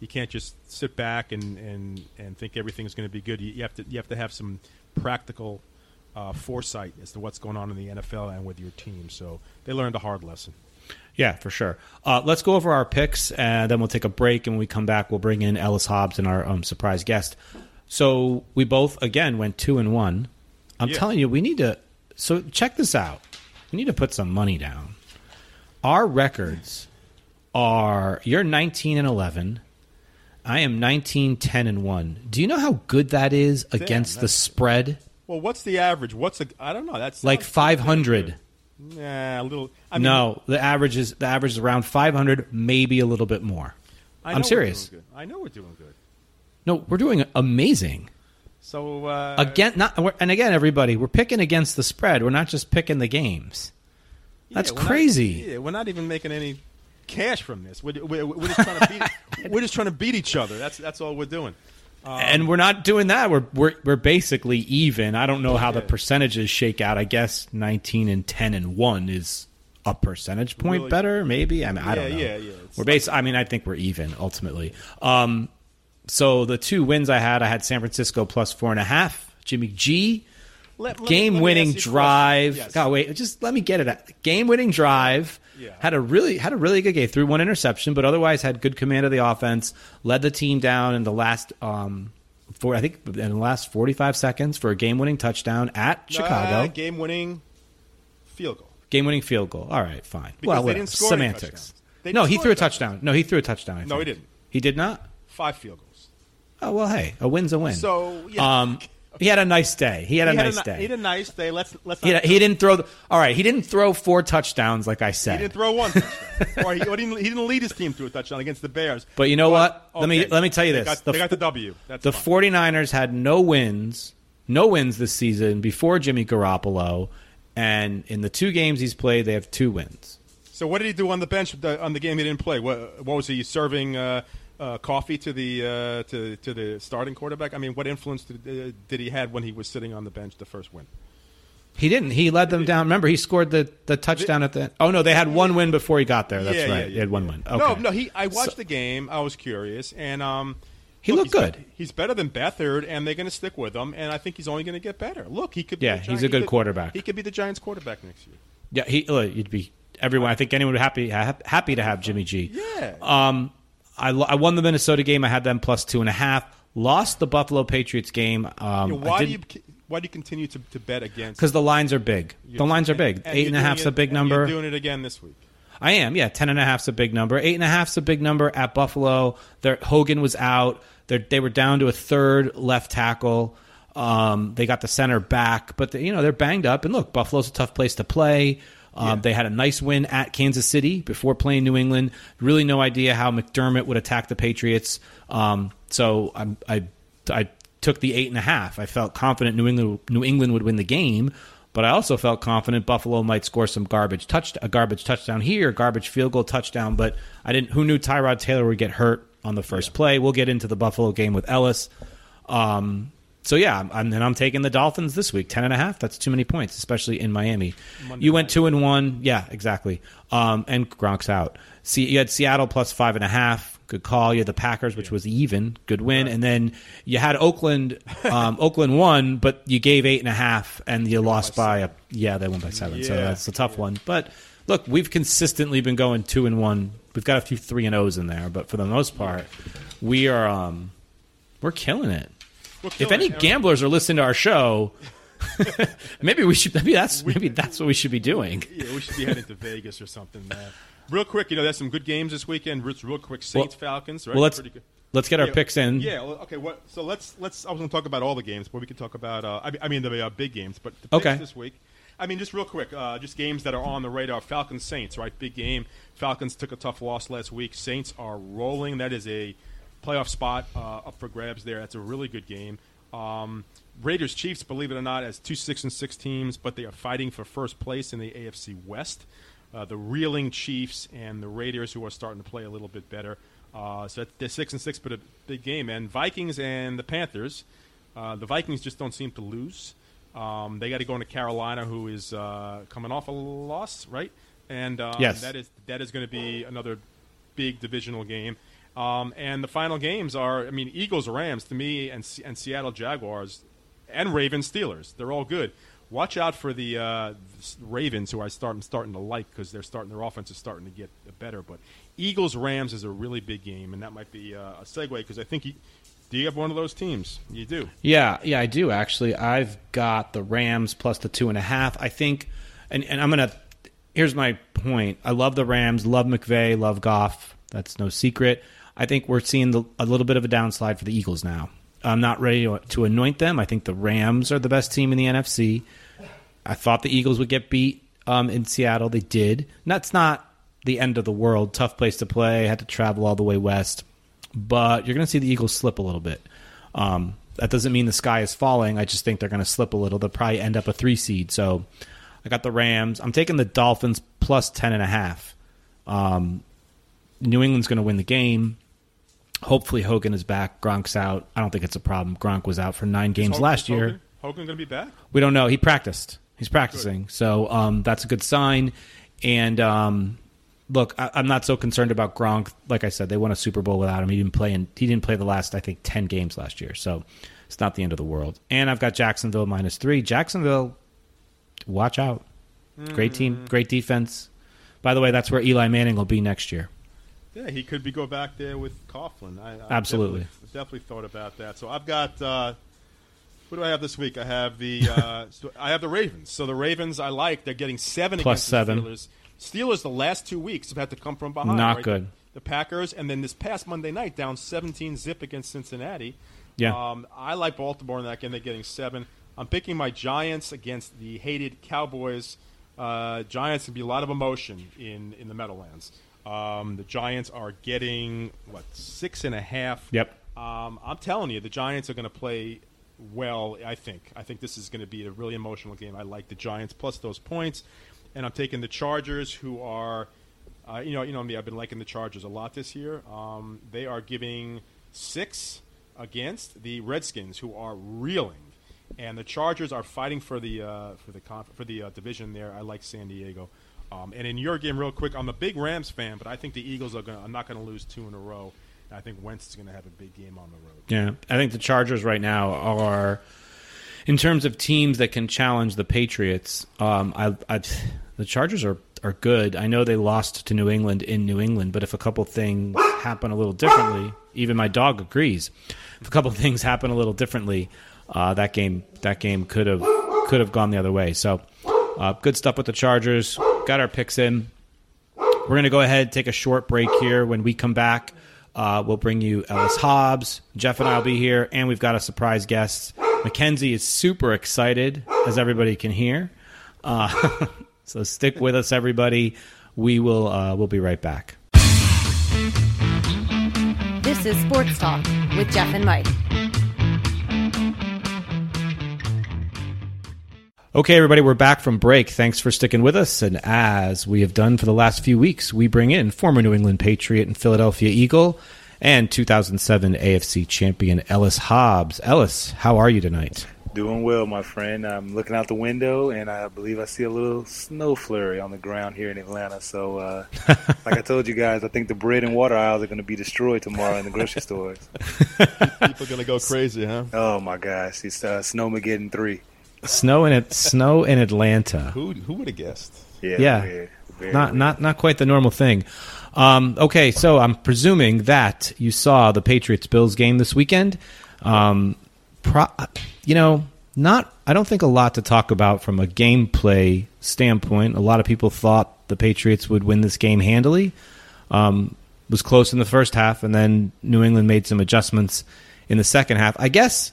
you can't just sit back and and, and think everything's going to be good. You, you have to you have to have some practical uh, foresight as to what's going on in the NFL and with your team. So they learned a hard lesson. Yeah, for sure. Uh, let's go over our picks, and then we'll take a break. And when we come back, we'll bring in Ellis Hobbs and our um, surprise guest. So we both again went two and one. I'm Yeah. telling you, we need to. So check this out. We need to put some money down. Our records are you're 19 and 11. I am 19, 10 and one. Do you know how good that is against the spread? Well, what's the average? What's a? I don't know. That's Like sounds- 500. Nah, a little. I mean, no, the average is the average is around 500, maybe a little bit more. I I'm serious. I know we're doing good. No, we're doing amazing. So uh, Again, not and again, everybody, we're picking against the spread. We're not just picking the games. That's yeah, we're not- crazy. yeah, we're not even making any cash from this. We're, we're, we're just trying to beat. *laughs* we're just trying to beat each other. That's that's all we're doing. And we're not doing that. We're we're we're basically even. I don't know how the percentages shake out. I guess 19 and 10 and 1 is a percentage point Really? better, maybe. I mean, I don't know. yeah, yeah. It's We're base. I mean, I think we're even ultimately. Um, so the two wins I had, I had San Francisco plus four and a half. Jimmy G. Game winning ask you a question. drive. Yes. God, wait, just let me get it. Out. Game winning drive. Yeah. Had a really had a really good game. Threw one interception, but otherwise had good command of the offense. Led the team down in the last um, for I think in the last forty five seconds for a game winning touchdown at Chicago. game winning field goal. game winning field goal. All right, fine. Because well, they whatever. didn't score semantics. touchdowns. No, he threw a touchdown. No, he threw a touchdown. I No, he didn't. He did not. Five field goals. Oh well, hey, a win's a win. So yeah, um, he had a nice day. He had a he had nice a, day. He had a nice day. Let's let's. He, he didn't throw. The, all right, he didn't throw four touchdowns like I said. he didn't throw one touchdown, or he, or he didn't, he didn't lead his team to a touchdown against the Bears. But you know what? Let me let me tell you they this: Got, the, they got the W. That's the fine. 49ers had no wins, no wins this season before Jimmy Garoppolo, and in the two games he's played, they have two wins. So what did he do on the bench on the game he didn't play? What, what was he serving uh, uh, coffee to the uh, to to the starting quarterback? I mean, what influence did, uh, did he had when he was sitting on the bench the first win? He didn't. He led them down. Remember, he scored the, the touchdown at the. Oh no, they had one win before he got there. That's yeah, right. Yeah, yeah, he had one win. Okay. No, no. He. I watched So- the game. I was curious, and um, He look, looked he's good. be- he's better than Beathard, and they're going to stick with him. And I think he's only going to get better. Look, he could. Be Yeah, the he's a he good could- quarterback. He could be the Giants' quarterback next year. Yeah, he. Look, you'd be everyone. I think anyone would happy ha- happy to have Jimmy G. Yeah. Um, I, I won the Minnesota game. I had them plus two and a half. Lost the Buffalo Patriots game. Um, know, why do you why do you continue to, to bet against? Because the lines are big. The lines are big. And Eight you're and a doing it- a big number. You're doing it again this week. I am, yeah. Ten and a half's a big number. Eight and a half's a big number at Buffalo. Their Hogan was out. They're, they were down to a third left tackle. Um, they got the center back, but they, you know they're banged up. And look, Buffalo's a tough place to play. Um, They had a nice win at Kansas City before playing New England. Really, no idea how McDermott would attack the Patriots. Um, so I'm, I, I took the eight and a half. I felt confident New England, New England would win the game. But I also felt confident Buffalo might score some garbage touch a garbage touchdown here, garbage field goal touchdown. But I didn't. Who knew Tyrod Taylor would get hurt on the first play? We'll get into the Buffalo game with Ellis. Um, so yeah, I'm, and I'm taking the Dolphins this week, ten and a half. That's too many points, especially in Miami. you went two and one, yeah, exactly. Um, and Gronk's out. See, you had Seattle plus five and a half. Good call. You had the Packers, which was even, good win, and then you had Oakland. Um, *laughs* Oakland won, but you gave eight and a half, and you lost by a yeah, they won by seven. So that's a tough one. But look, we've consistently been going two and one. We've got a few three and O's in there, but for the most part, we are um, we're killing it. If any gamblers are listening to our show, *laughs* maybe we should. Maybe that's maybe that's what we should be doing. *laughs* Yeah, we should be heading to Vegas or something, man. Real quick, you know, there's some good games this weekend. Real, real quick, Saints Falcons, right? Well, let's good. let's get our Yeah, picks in. Yeah. Well, okay. What? So let's let's. I was going to talk about all the games, but we could talk about. Uh, I, mean- I mean the uh, big games, but the picks Okay. this week. I mean, just real quick, uh, just games that are on the radar. Falcons Saints, right? Big game. Falcons took a tough loss last week. Saints are rolling. That is a playoff spot uh, up for grabs there. That's a really good game. Um, Raiders Chiefs, believe it or not, as two six and six teams, but they are fighting for first place in the AFC West. Uh, the reeling Chiefs and the Raiders, who are starting to play a little bit better. Uh, so they're six and six, but a big game. And Vikings and the Panthers. Uh, the Vikings just don't seem to lose. Um, they got to go into Carolina, who is uh, coming off a loss, right? And um, Yes. that is that is going to be another big divisional game. Um, and the final games are, I mean, Eagles, Rams to me, and and Seattle Jaguars, and Ravens, Steelers. They're all good. watch out for the uh, Ravens, who I start I'm starting to like because they're starting their offense is starting to get better. But Eagles Rams is a really big game, and that might be uh, a segue because I think. Do you have one of those teams? You do. Yeah, yeah, I do actually. I've got the Rams plus the two and a half. I think, and, and I'm gonna. Here's my point. I love the Rams. Love McVay. Love Goff. That's no secret. I think we're seeing the, a little bit of a downslide for the Eagles now. I'm not ready to, anoint them. I think the Rams are the best team in the NFC. I thought the Eagles would get beat um, in Seattle. They did. That's not the end of the world. Tough place to play. Had to travel all the way west but you're going to see the Eagles slip a little bit. Um, that doesn't mean the sky is falling. I just think they're going to slip a little. They'll probably end up a three seed. So I got the Rams. I'm taking the Dolphins plus ten and a half. Um, New England's going to win the game. Hopefully Hogan is back. Gronk's out. I don't think it's a problem. Gronk was out for nine games Hogan, last year. Hogan, Hogan going to be back? We don't know. He practiced. He's practicing, good. so um, that's a good sign. And um, look, I, am not so concerned about Gronk. Like I said, they won a Super Bowl without him. He didn't play, and he didn't play the last, I think, ten games last year. So it's not the end of the world. And I've got Jacksonville minus three. Jacksonville, watch out. Great team, hmm. great defense. By the way, that's where Eli Manning will be next year. Yeah, he could be go back there with Coughlin. I, I Absolutely, definitely, definitely, thought about that. So I've got. Uh, who do I have this week? I have the *laughs* uh, I have the Ravens. So the Ravens I like. They're getting seven Plus against seven. the Steelers. Steelers the last two weeks have had to come from behind. Not right? good. The, the, Packers, and then this past Monday night, down 17 zip against Cincinnati. Yeah. Um, I like Baltimore in that game. They're getting seven. I'm picking my Giants against the hated Cowboys. Uh, Giants can be a lot of emotion in in the Meadowlands. Um, the Giants are getting what six and a half. Yep. Um, I'm telling you, the Giants are going to play well. I think. I think this is going to be a really emotional game. I like the Giants plus those points and I'm taking the Chargers, who are, uh, you know, you know me. I've been liking the Chargers a lot this year. Um, they are giving six against the Redskins, who are reeling, and the Chargers are fighting for the uh, for the conf- for the uh, division. There, I like San Diego. Um, and in your game, real quick, I'm a big Rams fan, but I think the Eagles are gonna, I'm not going to lose two in a row. I think Wentz is going to have a big game on the road. Yeah, I think the Chargers right now are in terms of teams that can challenge the Patriots, um, I, I, the Chargers are are good. I know they lost to New England in New England, but if a couple things happen a little differently, even my dog agrees. If a couple things happen a little differently, uh, that game that game could have could have gone the other way. So, uh, good stuff with the Chargers. Got our picks in. We're going to go ahead take a short break here. When we come back, uh, we'll bring you Ellis Hobbs. Jeff and I will be here, and we've got a surprise guest. Mackenzie is super excited, as everybody can hear. Uh, *laughs* so stick with us, everybody. We will uh, we'll be right back. This is Sports Talk with Jeff and Mike. Okay, everybody, we're back from break. Thanks for sticking with us. And as we have done for the last few weeks, we bring in former New England Patriot and Philadelphia Eagle and 2007 AFC champion Ellis Hobbs. Ellis, how are you tonight? Doing well, my friend. I'm looking out the window, and I believe I see a little snow flurry on the ground here in Atlanta. So, uh, *laughs* like I told you guys, I think the bread and water aisles are going to be destroyed tomorrow in the grocery *laughs* stores. People are going to go crazy, huh? Oh my gosh, it's uh, Snowmageddon three. Snow in it. Snow in Atlanta. Who who would have guessed? Yeah, yeah. Weird, very not weird. not not quite the normal thing. Um, okay, so I'm presuming that you saw the Patriots Bills game this weekend. Um, pro, you know, not I don't think a lot to talk about from a gameplay standpoint. A lot of people thought the Patriots would win this game handily. Um, was close in the first half, and then New England made some adjustments in the second half. I guess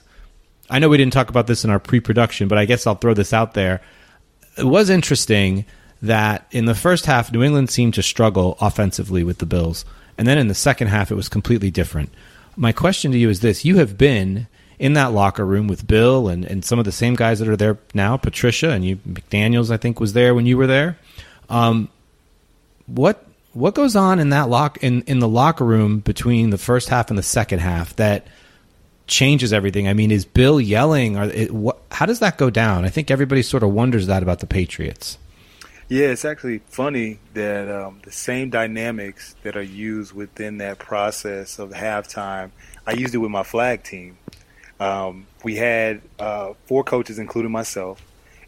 I know we didn't talk about this in our pre-production, but I guess I'll throw this out there. It was interesting that in the first half, New England seemed to struggle offensively with the Bills. And then in the second half, it was completely different. My question to you is this You have been in that locker room with Bill and, and some of the same guys that are there now, Patricia and you, McDaniels, I think, was there when you were there. Um, what what goes on in that lock in, in the locker room between the first half and the second half that changes everything? I mean, is Bill yelling? Or it, what, how does that go down? I think everybody sort of wonders that about the Patriots. Yeah, it's actually funny that um, the same dynamics that are used within that process of halftime, I used it with my flag team. Um, we had uh, four coaches, including myself,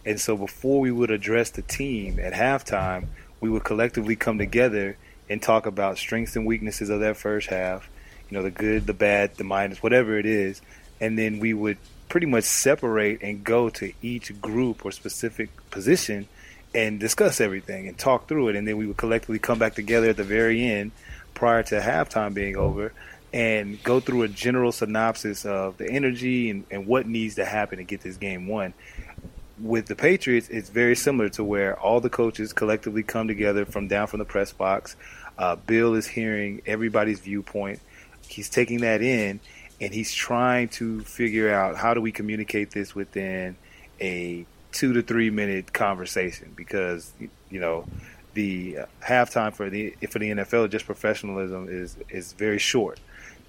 And so before we would address the team at halftime, we would collectively come together and talk about strengths and weaknesses of that first half, you know, the good, the bad, the minus, whatever it is. And then we would pretty much separate and go to each group or specific position and discuss everything and talk through it. And then we would collectively come back together at the very end prior to halftime being over and go through a general synopsis of the energy and, and what needs to happen to get this game won with the Patriots, it's very similar to where all the coaches collectively come together from down from the press box. Uh, Bill is hearing everybody's viewpoint. He's taking that in, and he's trying to figure out how do we communicate this within a two to three minute conversation. Because you know the halftime for the for the NFL just professionalism is is very short,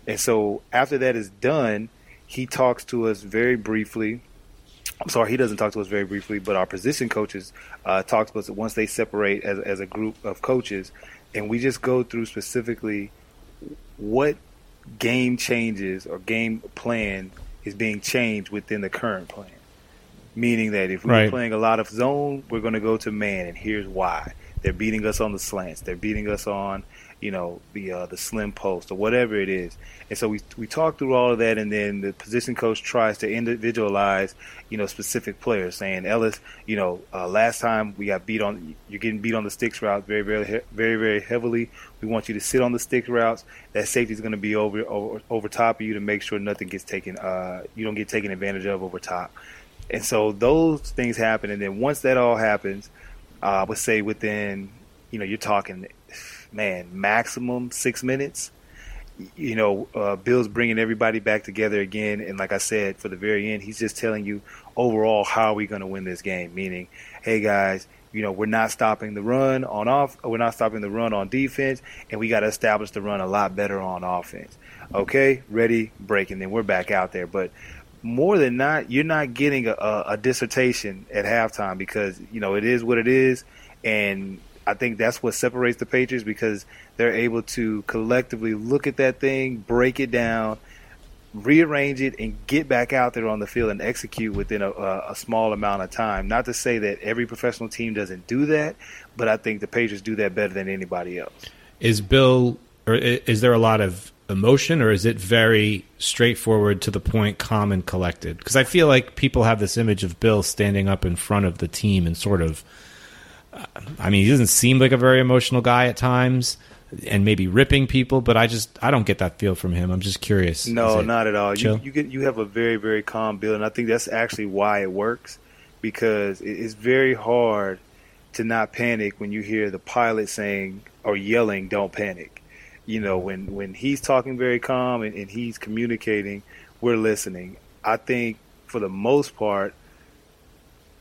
and so after that is done, he talks to us very briefly. I'm sorry, he doesn't talk to us very briefly, but our position coaches uh, talk to us once they separate as, as a group of coaches, and we just go through specifically what game changes or game plan is being changed within the current plan. Meaning that if we're Right. playing a lot of zone, we're going to go to man, and here's why: they're beating us on the slants, they're beating us on, you know, the uh, the slim post or whatever it is. And so we we talk through all of that, and then the position coach tries to individualize, you know, specific players, saying Ellis, you know, uh, last time we got beat on, you're getting beat on the sticks route very very very very heavily. We want you to sit on the stick routes. That safety is going to be over, over over top of you to make sure nothing gets taken, uh, you don't get taken advantage of over top. And so those things happen, and then once that all happens, uh, I would say within, you know, you're talking, man, maximum six minutes. You know, uh, Bill's bringing everybody back together again, and like I said, for the very end, he's just telling you overall how are we going to win this game. Meaning, hey guys, you know, we're not stopping the run on off, we're not stopping the run on defense, and we got to establish the run a lot better on offense. Okay, ready, break, and then we're back out there. But more than not, you're not getting a, a, a dissertation at halftime because you know it is what it is, and I think that's what separates the Patriots because they're able to collectively look at that thing, break it down, rearrange it, and get back out there on the field and execute within a, a, small amount of time. Not to say that every professional team doesn't do that, but I think the Patriots do that better than anybody else. Is Bill, or is there a lot of emotion, or is it very straightforward, to the point, calm and collected? Because I feel like people have this image of Bill standing up in front of the team and sort of. I mean, he doesn't seem like a very emotional guy at times, and maybe ripping people. But I just I don't get that feel from him. I'm just curious. No, not at all. You, you get you have a very very calm build, and I think that's actually why it works because it's very hard to not panic when you hear the pilot saying or yelling, "Don't panic." You know, when when he's talking very calm and, and he's communicating, we're listening. I think for the most part,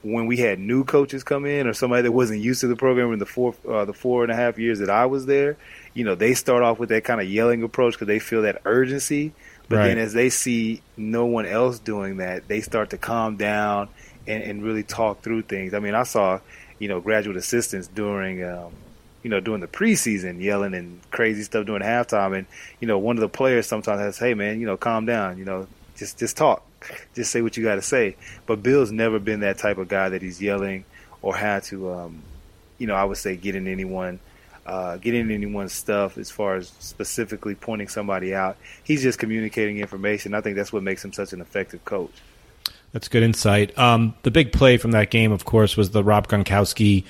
when we had new coaches come in or somebody that wasn't used to the program in the four uh, the four and a half years that I was there, you know, they start off with that kind of yelling approach because they feel that urgency. But Right. then as they see no one else doing that, they start to calm down and, and really talk through things. I mean, I saw, you know, graduate assistants during, um, you know, during the preseason yelling and crazy stuff during halftime. And, you know, one of the players sometimes has, hey, man, you know, calm down, you know, just, just talk. *laughs* Just say what you got to say. But Bill's never been that type of guy that he's yelling or had to, um, you know, I would say get in anyone, uh, get in anyone's stuff as far as specifically pointing somebody out. He's just communicating information. I think that's what makes him such an effective coach. That's good insight. Um, the big play from that game, of course, was the Rob Gronkowski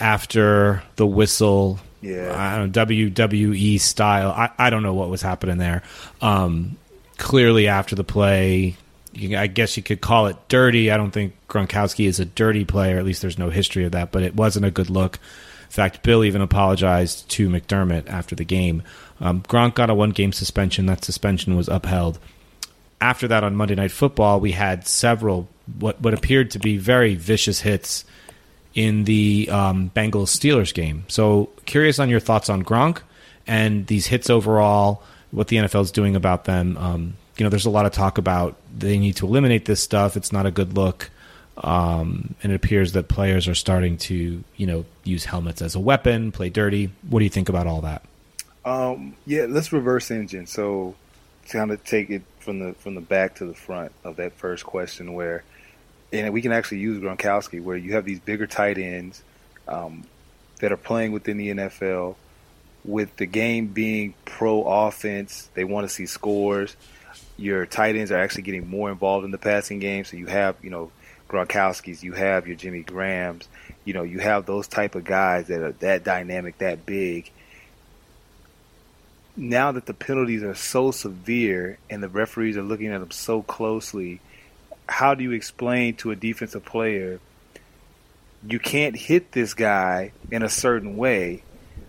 after the whistle. Yeah. I don't know, WWE style. I, I don't know what was happening there. Um, clearly, after the play, I guess you could call it dirty. I don't think Gronkowski is a dirty player. At least there's no history of that, but it wasn't a good look. In fact, Bill even apologized to McDermott after the game. Um, Gronk got a one game suspension. That suspension was upheld after that on Monday Night Football, we had several what what appeared to be very vicious hits in the um, Bengals Steelers game. So curious on your thoughts on Gronk and these hits overall, what the NFL is doing about them. Um, you know, there's a lot of talk about they need to eliminate this stuff. It's not a good look. Um, and it appears that players are starting to, you know, use helmets as a weapon, play dirty. What do you think about all that? Um, yeah, let's reverse engine. So, kind of take it from the from the back to the front of that first question, where and we can actually use Gronkowski, where you have these bigger tight ends um, that are playing within the NFL. With the game being pro offense, they want to see scores. Your tight ends are actually getting more involved in the passing game, so you have you know Gronkowski's, you have your Jimmy Grahams, you know you have those type of guys that are that dynamic, that big. Now that the penalties are so severe and the referees are looking at them so closely, how do you explain to a defensive player you can't hit this guy in a certain way?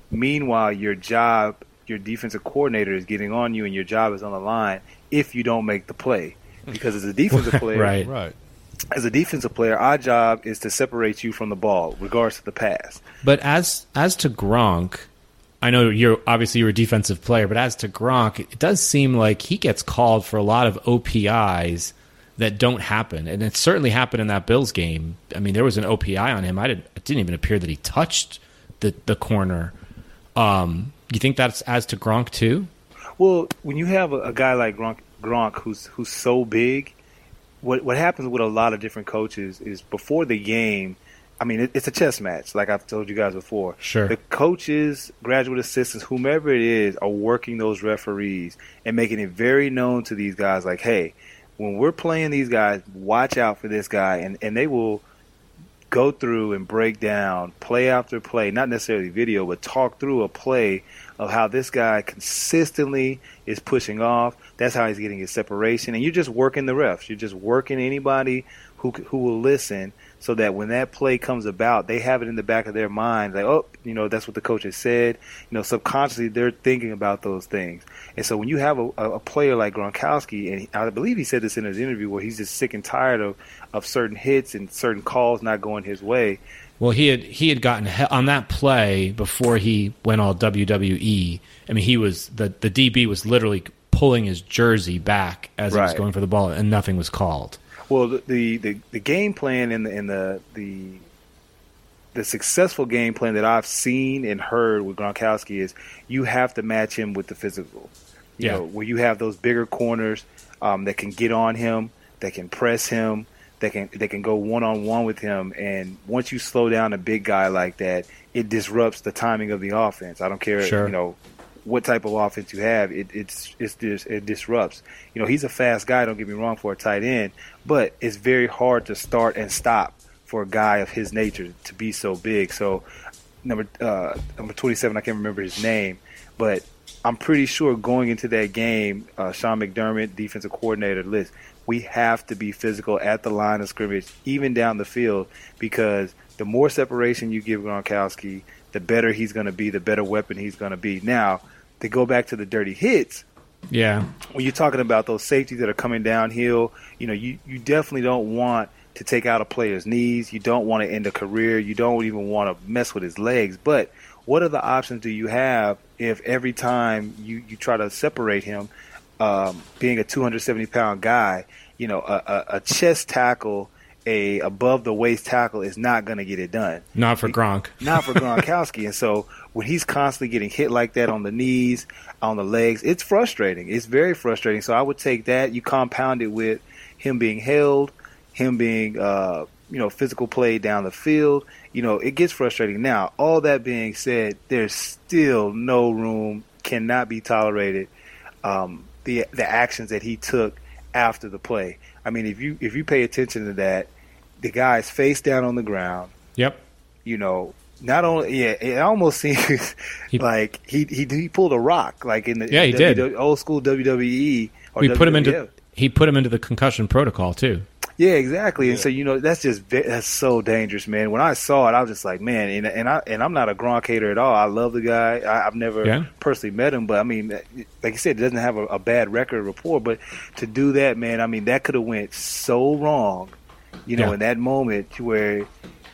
Meanwhile, your job, your defensive coordinator is getting on you, and your job is on the line if you don't make the play. Because as a defensive *laughs* player, Right. Right. as a defensive player, our job is to separate you from the ball, regardless of the pass. But as as to Gronk, I know you're obviously you're a defensive player, but as to Gronk, it does seem like he gets called for a lot of OPIs that don't happen, and it certainly happened in that Bills game. I mean, there was an OPI on him. I didn't. It didn't even appear that he touched the the corner. Um, you think that's as to Gronk too? Well, when you have a, a guy like Gronk, Gronk who's who's so big, what what happens with a lot of different coaches is before the game. I mean, it, it's a chess match, like I've told you guys before. Sure. The coaches, graduate assistants, whomever it is, are working those referees and making it very known to these guys, like, hey, when we're playing these guys, watch out for this guy, and and they will go through and break down play after play, not necessarily video, but talk through a play of how this guy consistently is pushing off. That's how he's getting his separation, and you're just working the refs. You're just working anybody who who will listen, so that when that play comes about, they have it in the back of their mind, like, oh, you know, that's what the coach has said. You know, subconsciously they're thinking about those things, and so when you have a, a player like Gronkowski, and I believe he said this in his interview, where he's just sick and tired of of certain hits and certain calls not going his way. Well, he had he had gotten on that play before he went all WWE. I mean, he was the the DB was literally pulling his jersey back as he was going for the ball, and nothing was called. Well, the the, the, game plan and the and the, the the successful game plan that I've seen and heard with Gronkowski is you have to match him with the physical. You Yeah. know, where you have those bigger corners um, that can get on him, that can press him, that can that can go one on one with him. And once you slow down a big guy like that, it disrupts the timing of the offense. I don't care, Sure. you know, what type of offense you have, it, it's it's it disrupts. You know, he's a fast guy. Don't get me wrong for a tight end, but it's very hard to start and stop for a guy of his nature to be so big. So number uh, number twenty seven, I can't remember his name, but I'm pretty sure going into that game, uh, Sean McDermott, defensive coordinator, list, we have to be physical at the line of scrimmage, even down the field, because the more separation you give Gronkowski, the better he's going to be, the better weapon he's going to be. Now, to go back to the dirty hits, Yeah, when you're talking about those safeties that are coming downhill, you know, you, you definitely don't want to take out a player's knees. You don't want to end a career. You don't even want to mess with his legs. But what other options do you have if every time you, you try to separate him, um, being a 270 pound guy, you know, a, a, a chest tackle, a above the waist tackle is not going to get it done not for Gronk. not for *laughs* Gronkowski. and so when he's constantly getting hit like that on the knees, on the legs, it's frustrating. It's very frustrating. So I would take that. You compound it with him being held, him being, uh, you know, physical play down the field. You know, it gets frustrating. Now, all that being said, there's still no room, cannot be tolerated. Um, the the actions that he took after the play. I mean, if you if you pay attention to that, the guy's face down on the ground Yep. you know, not only yeah, it almost *laughs* seems He- like he, he he pulled a rock like in the Yeah, he W- did. old school WWE. Or We put him into WWF. he put him into the concussion protocol too. yeah, exactly. And so you know that's just that's so dangerous, man. When I saw it, I was just like, man, and and I and I'm not a Gronk hater at all. I love the guy. I, I've never Yeah. personally met him, but I mean, like you said, it doesn't have a, a bad record rapport. But to do that, man, I mean, that could have went so wrong. You know, Yeah. in that moment where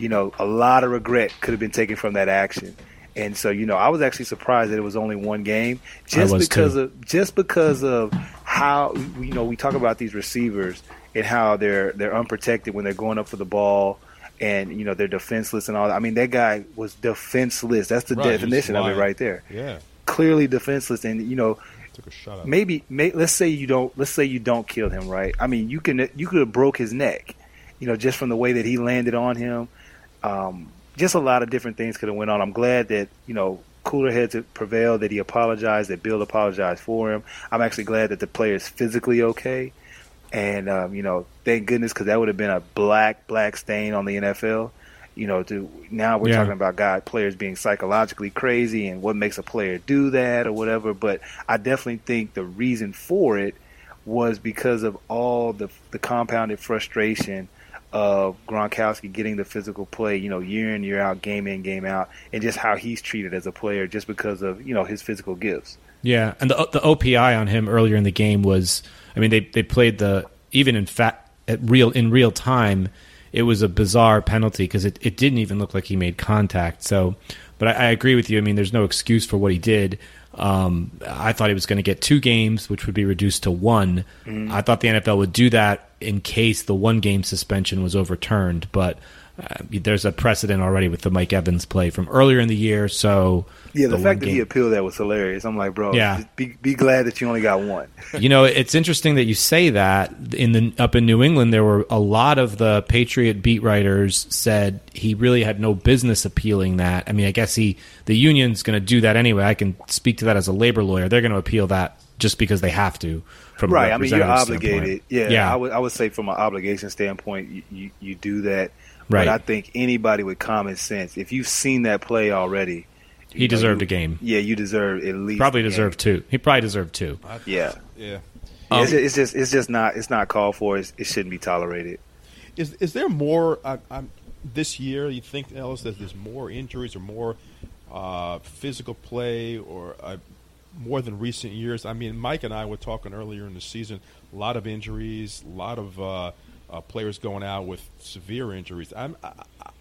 you know a lot of regret could have been taken from that action. And so, you know, I was actually surprised that it was only one game, just because too. of just because of how you know we talk about these receivers and how they're they're unprotected when they're going up for the ball and you know they're defenseless and all that. I mean that guy was defenseless. That's the Right, definition of it right there. Yeah. Clearly defenseless and you know Took a shot at maybe may, let's say you don't let's say you don't kill him right. I mean you can you could have broke his neck you know, just from the way that he landed on him, um, just a lot of different things could have went on. I'm glad that you know cooler heads prevailed, that he apologized, that Bill apologized for him. I'm actually glad that the player is physically okay, and um, you know, thank goodness because that would have been a black black stain on the NFL. You know, to now we're Yeah. talking about guy players being psychologically crazy and what makes a player do that or whatever. But I definitely think the reason for it was because of all the the compounded frustration of Gronkowski getting the physical play, you know, year in year out, game in game out, and just how he's treated as a player, just because of you know his physical gifts. Yeah, and the the OPI on him earlier in the game was, I mean, they they played the even in fact at real in real time, it was a bizarre penalty because it, it didn't even look like he made contact. So, but I, I agree with you. I mean, there's no excuse for what he did. Um, I thought he was going to get two games, which would be reduced to one. I thought the NFL would do that in case the one game suspension was overturned, but. Uh, there's a precedent already with the Mike Evans play from earlier in the year, so Yeah, the, one fact that he appealed that was hilarious. I'm like, bro, Yeah. be be glad that you only got one. *laughs* you know, it's interesting that you say that. In the up in New England, there were a lot of the Patriot beat writers said he really had no business appealing that. I mean, I guess he the union's going to do that anyway. I can speak to that as a labor lawyer. They're going to appeal that just because they have to. From right. I mean, you're obligated. standpoint. Yeah, yeah. I would I would say from an obligation standpoint, you, you, you do that. Right. But I think anybody with common sense, if you've seen that play already, he you know, deserved you- a game. Yeah, you deserve at least Probably a game. deserved two. He probably deserved two. Yeah. Yeah. Yeah, it's, just, it's just it's just not it's not called for. It's, it shouldn't be tolerated. Is is there more uh, um, this year? You think Ellis that there's more injuries or more uh, physical play or uh, more than recent years? I mean, Mike and I were talking earlier in the season. A lot of injuries, a lot of uh, players going out with severe injuries. I'm I,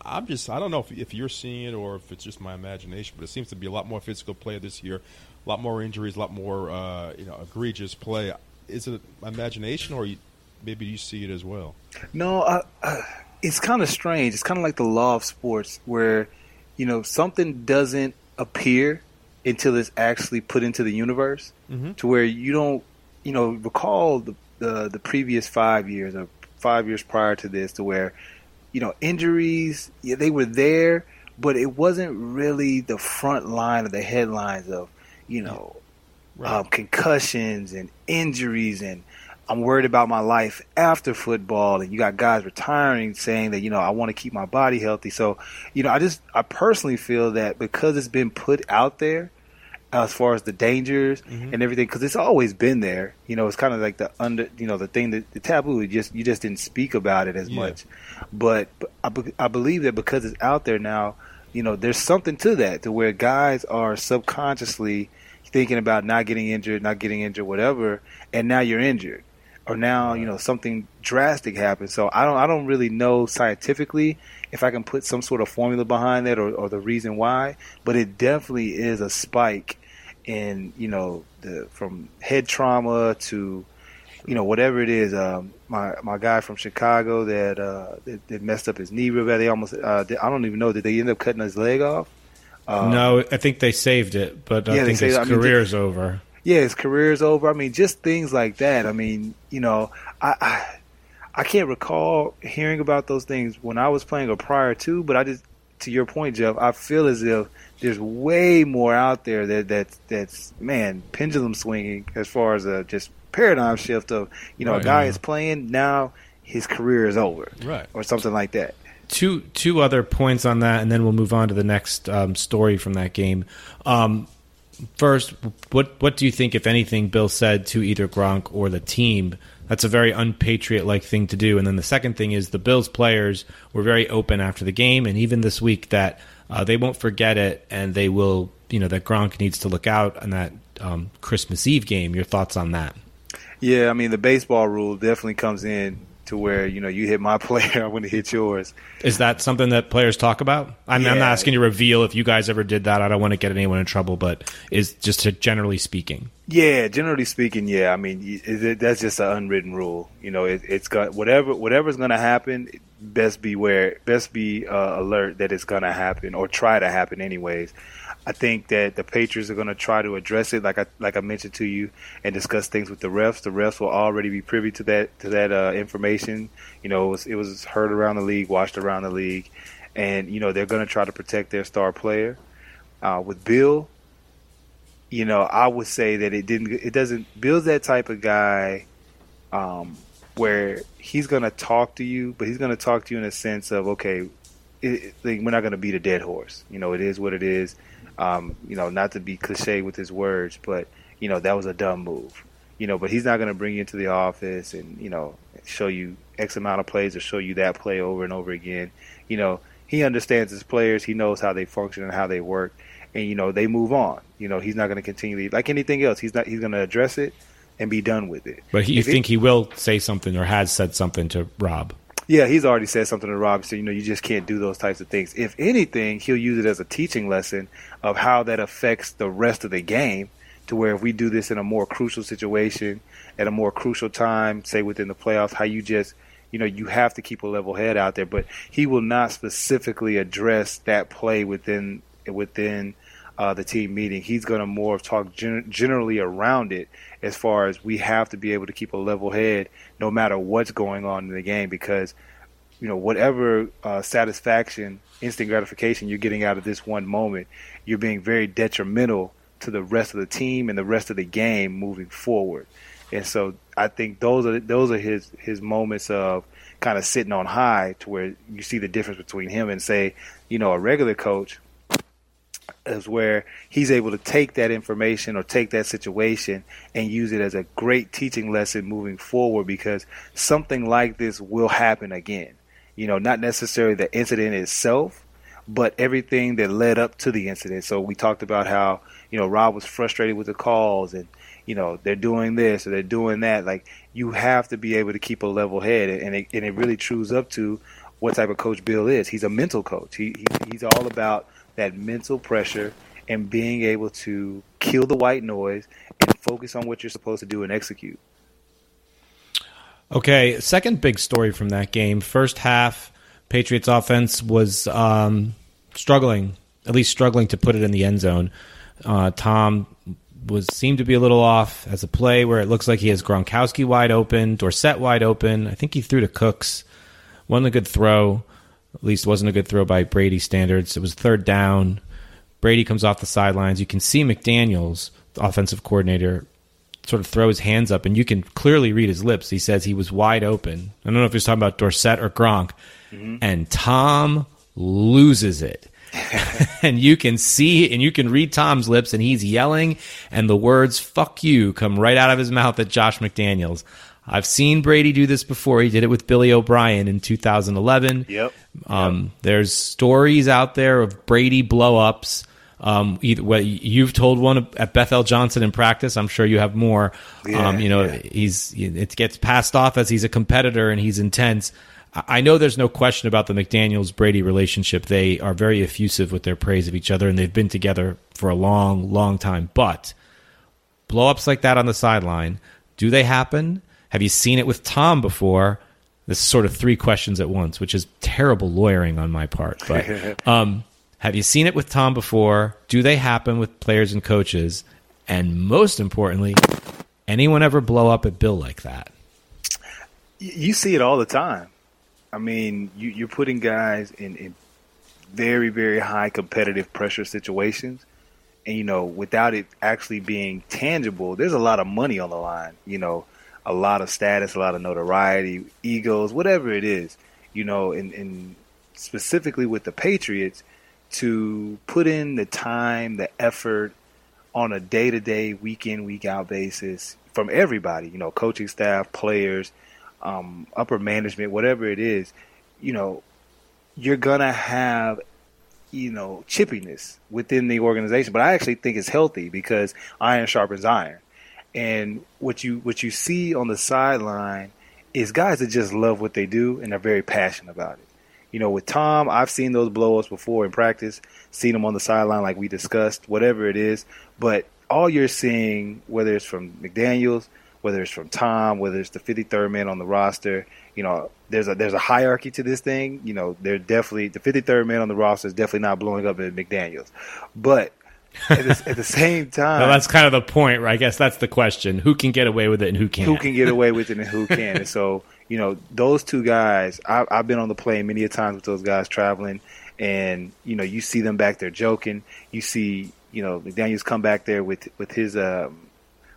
I'm just I don't know if, if you're seeing it or if it's just my imagination, but it seems to be a lot more physical play this year, a lot more injuries, a lot more uh, you know egregious play. Is it my imagination or you, maybe you see it as well? No, I, I, it's kind of strange. It's kind of like the law of sports, where you know something doesn't appear until it's actually put into the universe, Mhm. to where you don't, you know, recall the the, the previous five years or five years prior to this, to where you know injuries, yeah, they were there, but it wasn't really the front line of the headlines of, you know, um, concussions and injuries and I'm worried about my life after football and you got guys retiring saying that you know I want to keep my body healthy. So you know I just I personally feel that because it's been put out there as far as the dangers mm-hmm. and everything because it's always been there. You know it's kind of like the under you know the thing that the taboo you just you just didn't speak about it as Yeah. much. But, but I, I believe that because it's out there now you know there's something to that to where guys are subconsciously thinking about not getting injured, not getting injured, whatever, and now you're injured, or now you know something drastic happens. So I don't, I don't really know scientifically if I can put some sort of formula behind that or, or the reason why, but it definitely is a spike in you know the from head trauma to you know whatever it is. Um, my my guy from Chicago that uh, that, that messed up his knee real bad. They almost, uh, they, I don't even know. Did they end up cutting his leg off? Uh, no, I think they saved it, but I Yeah, they think his it. I mean, career's over. yeah, his career's over. I mean, just things like that. I mean, you know, I, I I can't recall hearing about those things when I was playing or prior to, but I just to your point, Jeff, I feel as if there's way more out there that that that's man pendulum swinging as far as a just paradigm shift of you know Right. a guy Yeah. is playing now his career is over Right. or something like that. two two other points on that, and then we'll move on to the next um, story from that game. Um, first, what what do you think, if anything, Bill said to either Gronk or the team? That's a very unpatriot like thing to do. And then the second thing is the Bills players were very open after the game, and even this week that uh, they won't forget it, and they will, you know, that Gronk needs to look out on that um, Christmas Eve game. Your thoughts on that? Yeah, I mean the baseball rule definitely comes in to where you know you hit my *laughs* player, I'm going to hit yours. Is that something that players talk about? I mean, I'm not asking you to reveal if you guys ever did that. I don't want to get anyone in trouble, but is just to generally speaking. Yeah, generally speaking, yeah. I mean, it, that's just an unwritten rule. You know, it, it's got whatever whatever's going to happen. Best beware, best be uh, alert that it's going to happen or try to happen anyways. I think that the Patriots are going to try to address it, like I like I mentioned to you, and discuss things with the refs. The refs will already be privy to that to that uh, information. You know, it was, it was heard around the league, watched around the league, and you know they're going to try to protect their star player. Uh, with Bill, you know, I would say that it didn't. It doesn't. build that type of guy um, where he's going to talk to you, but he's going to talk to you in a sense of okay, it, like, we're not going to beat a dead horse. You know, it is what it is. Um, you know, not to be cliche with his words, but you know that was a dumb move. You know, but he's not going to bring you into the office and you know show you X amount of plays or show you that play over and over again. You know, he understands his players. He knows how they function and how they work, and you know they move on. You know, he's not going to continue like anything else. He's not. He's going to address it and be done with it. But he, you If it- think he will say something or has said something to Rob? Yeah, he's already said something to Rob. So you know, you just can't do those types of things. If anything, he'll use it as a teaching lesson of how that affects the rest of the game. To where if we do this in a more crucial situation at a more crucial time, say within the playoffs, how you just you know you have to keep a level head out there. But he will not specifically address that play within within uh, the team meeting. He's going to more talk gen- generally around it as far as we have to be able to keep a level head no matter what's going on in the game because you know whatever uh, satisfaction, instant gratification you're getting out of this one moment, you're being very detrimental to the rest of the team and the rest of the game moving forward. And so I think those are those are his his moments of kind of sitting on high to where you see the difference between him and say, you know, a regular coach is where he's able to take that information or take that situation and use it as a great teaching lesson moving forward because something like this will happen again. You know, not necessarily the incident itself, but everything that led up to the incident. So we talked about how, you know, Rob was frustrated with the calls and, you know, they're doing this or they're doing that. Like, you have to be able to keep a level head. And it, and it really trues up to what type of coach Bill is. He's a mental coach. He, he He's all about that mental pressure and being able to kill the white noise and focus on what you're supposed to do and execute. Okay, second big story from that game. First half, Patriots offense was um, struggling, at least struggling to put it in the end zone. Uh, Tom was seemed to be a little off as a play where it looks like he has Gronkowski wide open, Dorsett wide open. I think he threw to Cooks. Wasn't a good throw. At least wasn't a good throw by Brady standards. It was third down. Brady comes off the sidelines. You can see McDaniels, the offensive coordinator, sort of throw his hands up, and you can clearly read his lips. He says he was wide open. I don't know if he's talking about Dorsett or Gronk. Mm-hmm. And Tom loses it. *laughs* and you can see and you can read Tom's lips, and he's yelling, and the words "fuck you" come right out of his mouth at Josh McDaniels. I've seen Brady do this before. He did it with Billy O'Brien in 2011. Yep. Um, There's stories out there of Brady blow ups. Um, either well, you've told one at Bethel Johnson in practice. I'm sure you have more. Yeah, um, you know, yeah. he's it gets passed off as he's a competitor and he's intense. I I know there's no question about the McDaniels Brady relationship. They are very effusive with their praise of each other, and they've been together for a long, long time. But blow ups like that on the sideline, do they happen? Have you seen it with Tom before? This is sort of three questions at once, which is terrible lawyering on my part. But *laughs* um, have you seen it with Tom before? Do they happen with players and coaches? And most importantly, anyone ever blow up at Bill like that? You see it all the time. I mean, you, you're putting guys in, in very, very high competitive pressure situations. And, you know, without it actually being tangible, there's a lot of money on the line, you know, a lot of status, a lot of notoriety, egos, whatever it is, you know, and, and specifically with the Patriots to put in the time, the effort on a day to day, week in, week out basis from everybody, you know, coaching staff, players, um, upper management, whatever it is, you know, you're gonna have, you know, chippiness within the organization. But I actually think it's healthy because iron sharpens iron. And what you what you see on the sideline is guys that just love what they do and are very passionate about it. You know, with Tom, I've seen those blowups before in practice, seen them on the sideline like we discussed, whatever it is. But all you're seeing, whether it's from McDaniels, whether it's from Tom, whether it's the 53rd man on the roster, you know, there's a there's a hierarchy to this thing. You know, they're definitely the 53rd man on the roster is definitely not blowing up at McDaniels, but at, the, at the same *laughs* time, Well, that's kind of the point, right? I guess that's the question: who can get away with it and who can't? who can get away with it and who can. and so, you know, those two guys, I, I've been on the plane many a times with those guys traveling, and you know, you see them back there joking. You see, you know, McDaniels come back there with with his um,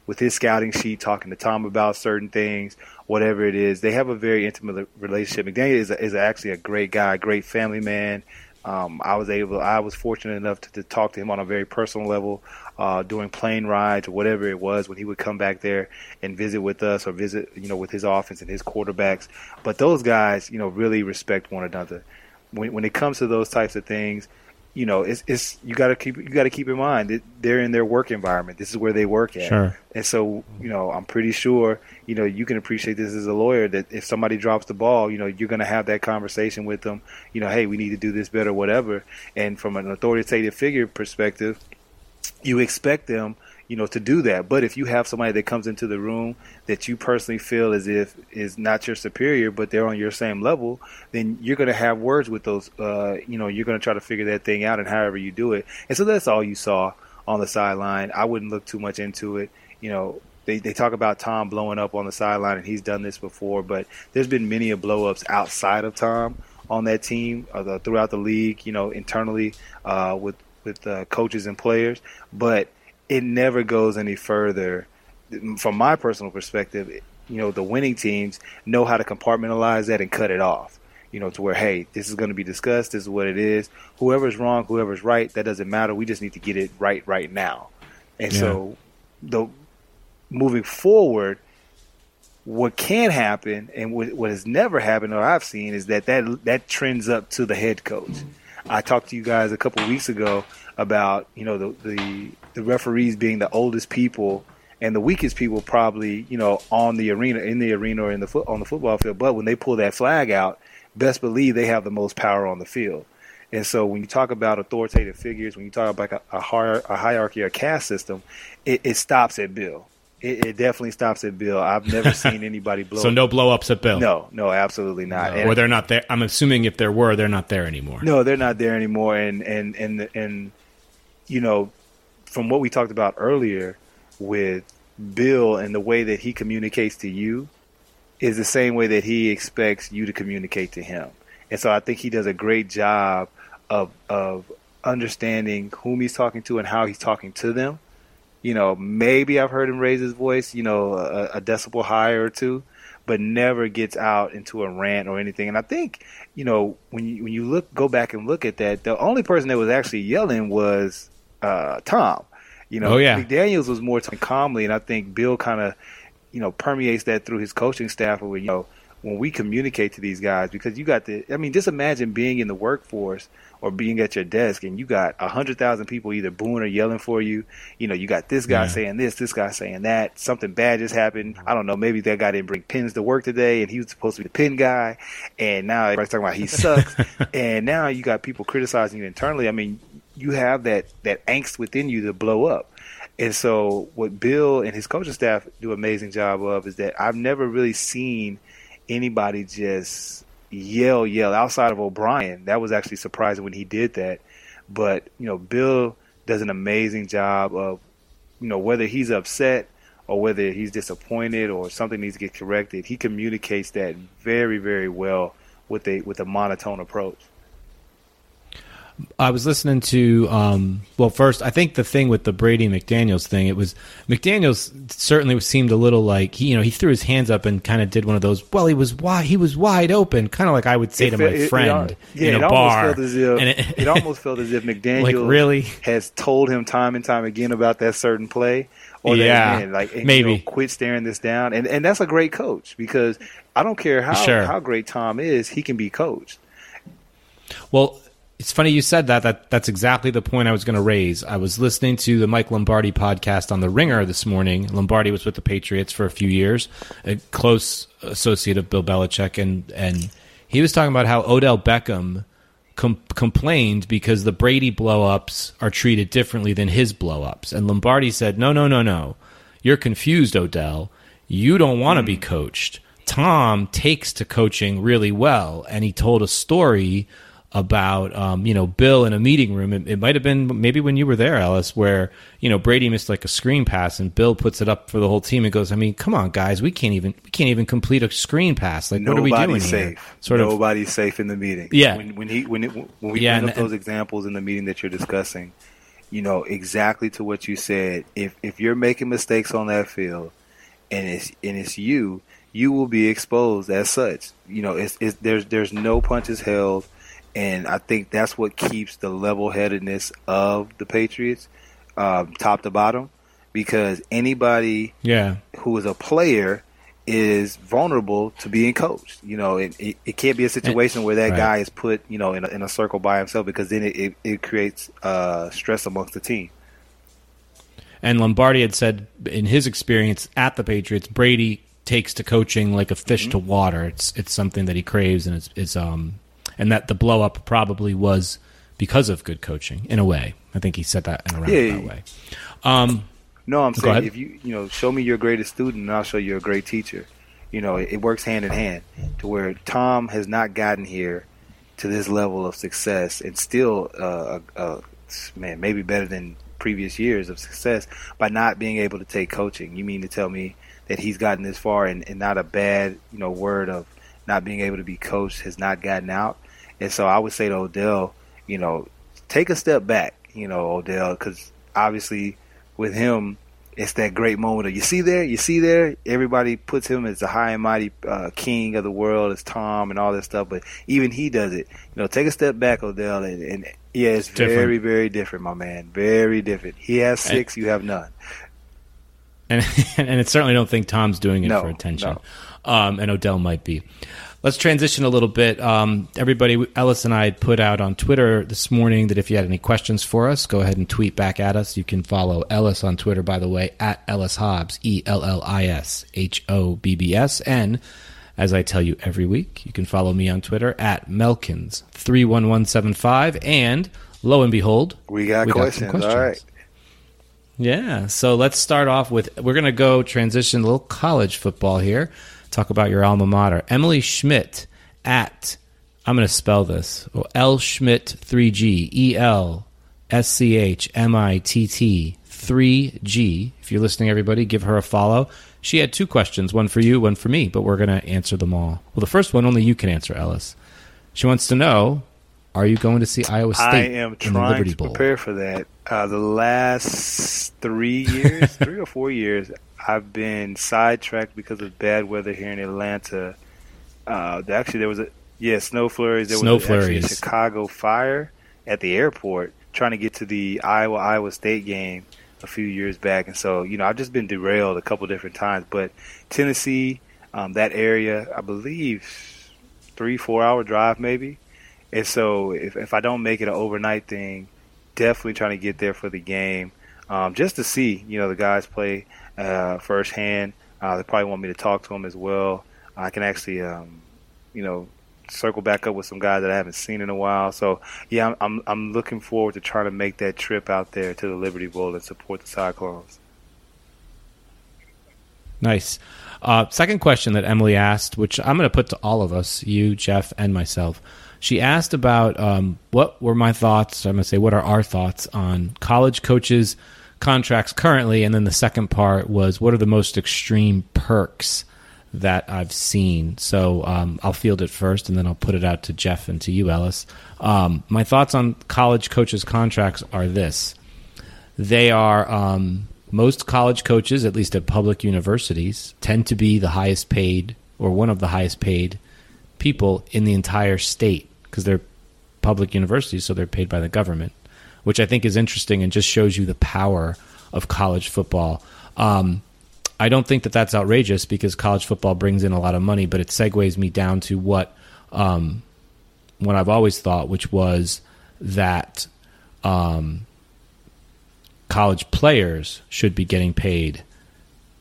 with his scouting sheet, talking to Tom about certain things, whatever it is. They have a very intimate relationship. McDaniel is a, is actually a great guy, great family man. Um, I was able, I was fortunate enough to, to talk to him on a very personal level uh, during plane rides or whatever it was when he would come back there and visit with us or visit, you know, with his offense and his quarterbacks. But those guys, you know, really respect one another. When, when it comes to those types of things, you know, it's, it's you got to keep you got to keep in mind that they're in their work environment. This is where they work at, Sure. and so you know, I'm pretty sure you know you can appreciate this as a lawyer that if somebody drops the ball, you know, you're going to have that conversation with them. You know, hey, we need to do this better, whatever. And from an authoritative figure perspective, you expect them, you know, to do that. But if you have somebody that comes into the room that you personally feel as if is not your superior, but they're on your same level, then you're going to have words with those. Uh, you know, you're going to try to figure that thing out, and however you do it. And so that's all you saw on the sideline. I wouldn't look too much into it. You know, they they talk about Tom blowing up on the sideline, and he's done this before, but there's been many of blow ups outside of Tom on that team uh, throughout the league. You know, internally uh, with with uh, coaches and players, but it never goes any further. From my personal perspective, you know, the winning teams know how to compartmentalize that and cut it off. You know, to where hey, this is going to be discussed. This is what it is. Whoever's wrong, whoever's right, that doesn't matter. We just need to get it right right now. And Yeah. so, the moving forward, what can happen and what, what has never happened or I've seen is that, that that trends up to the head coach. I talked to you guys a couple weeks ago about you know the, the the referees being the oldest people and the weakest people probably you know on the arena in the arena or in the foot on the football field. But when they pull that flag out, best believe they have the most power on the field. And so when you talk about authoritative figures, when you talk about a, a, hier- a hierarchy or caste system, it, it stops at Bill. It, it definitely stops at Bill. I've never *laughs* seen anybody blow. so no blow ups at Bill. no, no, absolutely not. And- or they're not there. I'm assuming if there were, they're not there anymore. no, they're not there anymore. And and and and you know, from what we talked about earlier with Bill and the way that he communicates to you is the same way that he expects you to communicate to him. And so I think he does a great job of of understanding whom he's talking to and how he's talking to them. You know, maybe I've heard him raise his voice, you know, a, a decibel higher or two, but never gets out into a rant or anything. And I think, you know, when you when you look go back and look at that, the only person that was actually yelling was uh, Tom. You know, Oh, yeah. McDaniels was more talking calmly, and I think Bill kind of, you know, permeates that through his coaching staff. Where you know, when we communicate to these guys, because you got the, I mean, just imagine being in the workforce or being at your desk, and you got a hundred thousand people either booing or yelling for you. You know, you got this guy Yeah. saying this, this guy saying that. Something bad just happened. I don't know. Maybe that guy didn't bring pins to work today, and he was supposed to be the pin guy, and now everybody's talking about he sucks. *laughs* and now you got people criticizing you internally. I mean, you have that that angst within you to blow up. And so, what Bill and his coaching staff do an amazing job of is that I've never really seen anybody just yell, yell outside of O'Brien. That was actually surprising when he did that. But you know, Bill does an amazing job of, you know, whether he's upset or whether he's disappointed or something needs to get corrected. He communicates that very, very well with a with a monotone approach. I was listening to um, well first I think the thing with the Brady McDaniels thing it was McDaniels certainly seemed a little like he you know he threw his hands up and kind of did one of those well he was wide he was wide open kind of like I would say It to my it- it friend al- yeah, in it a almost bar felt as if and it, almost felt as if McDaniel *laughs* Like, really? has told him time and time again about that certain play. Or Yeah, that, man, like and, maybe. you know, quit staring this down, and and that's a great coach because I don't care how Sure. how great Tom is, he can be coached. Well, it's funny you said that. That that's exactly the point I was going to raise. I was listening to the Mike Lombardi podcast on the Ringer this morning. Lombardi was with the Patriots for a few years, a close associate of Bill Belichick, and and he was talking about how Odell Beckham com- complained because the Brady blowups are treated differently than his blowups, and Lombardi said, "No, no, no, no, you're confused, Odell. You don't want to be mm. coached." Tom takes to coaching really well, and he told a story about um, you know Bill in a meeting room. It, it might have been maybe when you were there, Ellis, where you know Brady missed like a screen pass and Bill puts it up for the whole team and goes, "I mean, come on, guys, we can't even we can't even complete a screen pass. Like, Nobody's what are we doing safe. here?" Sort of. Nobody's safe in the meeting. Yeah. When, when he when it, when we Yeah, bring and- up those examples in the meeting that you're discussing, you know exactly to what you said. If if you're making mistakes on that field, and it's and it's you, you will be exposed as such. You know, it's, it's there's there's no punches held, and I think that's what keeps the level headedness of the Patriots, um, top to bottom, because anybody Yeah. who is a player is vulnerable to being coached. You know, it, it, it can't be a situation where that Right. guy is put, you know, in a, in a circle by himself because then it, it, it creates uh, stress amongst the team. And Lombardi had said in his experience at the Patriots, Brady takes to coaching like a fish to water. It's it's something that he craves, and it's, it's um and that the blow up probably was because of good coaching in a way. I think he said that in a roundabout Yeah. way. Um, No, I'm saying if you you know show me your greatest student, and I'll show you a great teacher. You know, it, it works hand in hand to where Tom has not gotten here to this level of success, and still, uh, uh, man, maybe better than previous years of success by not being able to take coaching. You mean to tell me that he's gotten this far and, and not a bad you know word of not being able to be coached has not gotten out? And so I would say to Odell, you know, take a step back, you know, Odell, because obviously with him, it's that great moment of you see there, you see there. Everybody puts him as the high and mighty uh, king of the world, as Tom and all that stuff. But even he does it. You know, take a step back, Odell, and, and yeah, it's Different. very, very different, my man. Very different. He has six, you have none. *laughs* and and I certainly don't think Tom's doing it No, for attention. Um, and Odell might be. Let's transition a little bit. Um, everybody, Ellis and I put out on Twitter this morning that if you had any questions for us, go ahead and tweet back at us. You can follow Ellis on Twitter, by the way, at Ellis Hobbs, E L L I S H O B B S. And as I tell you every week, you can follow me on Twitter at Melkins31175. And lo and behold, We got, We got questions. All right. yeah. So let's start off with we're going to go transition a little college football here. Talk about your alma mater. Emily Schmitt at I'm going to spell this. Well, L Schmitt 3G E L S C H M I T T 3G. If you're listening everybody, give her a follow. She had two questions, one for you, one for me, but we're going to answer them all. Well, the first one only you can answer, Ellis. She wants to know, are you going to see Iowa State I am in the trying Liberty to Bowl? prepare for that. Uh, the last three years, *laughs* three or four years, I've been sidetracked because of bad weather here in Atlanta. Uh, actually, there was a yeah snow flurries. There Snow was actually a. Chicago fire at the airport trying to get to the Iowa Iowa State game a few years back, and so you know I've just been derailed a couple different times. But Tennessee, um, that area, I believe, three four hour drive maybe. And so if, if I don't make it an overnight thing, definitely trying to get there for the game, um, just to see you know the guys play uh, firsthand. Uh, they probably want me to talk to them as well. I can actually, um, you know, circle back up with some guys that I haven't seen in a while. So yeah, I'm I'm, I'm looking forward to trying to make that trip out there to the Liberty Bowl and support the Cyclones. Nice. Uh, second question that Emily asked, which I'm going to put to all of us, you, Jeff, and myself. She asked about um, what were my thoughts. I'm going to say, what are our thoughts on college coaches' contracts currently? And then the second part was, what are the most extreme perks that I've seen? So um, I'll field it first, and then I'll put it out to Jeff and to you, Ellis. Um, my thoughts on college coaches' contracts are this they are um, most college coaches, at least at public universities, tend to be the highest paid or one of the highest paid people in the entire state because they're public universities, so they're paid by the government, which I think is interesting and just shows you the power of college football. Um, I don't think that that's outrageous because college football brings in a lot of money, but it segues me down to what um, what I've always thought, which was that um, college players should be getting paid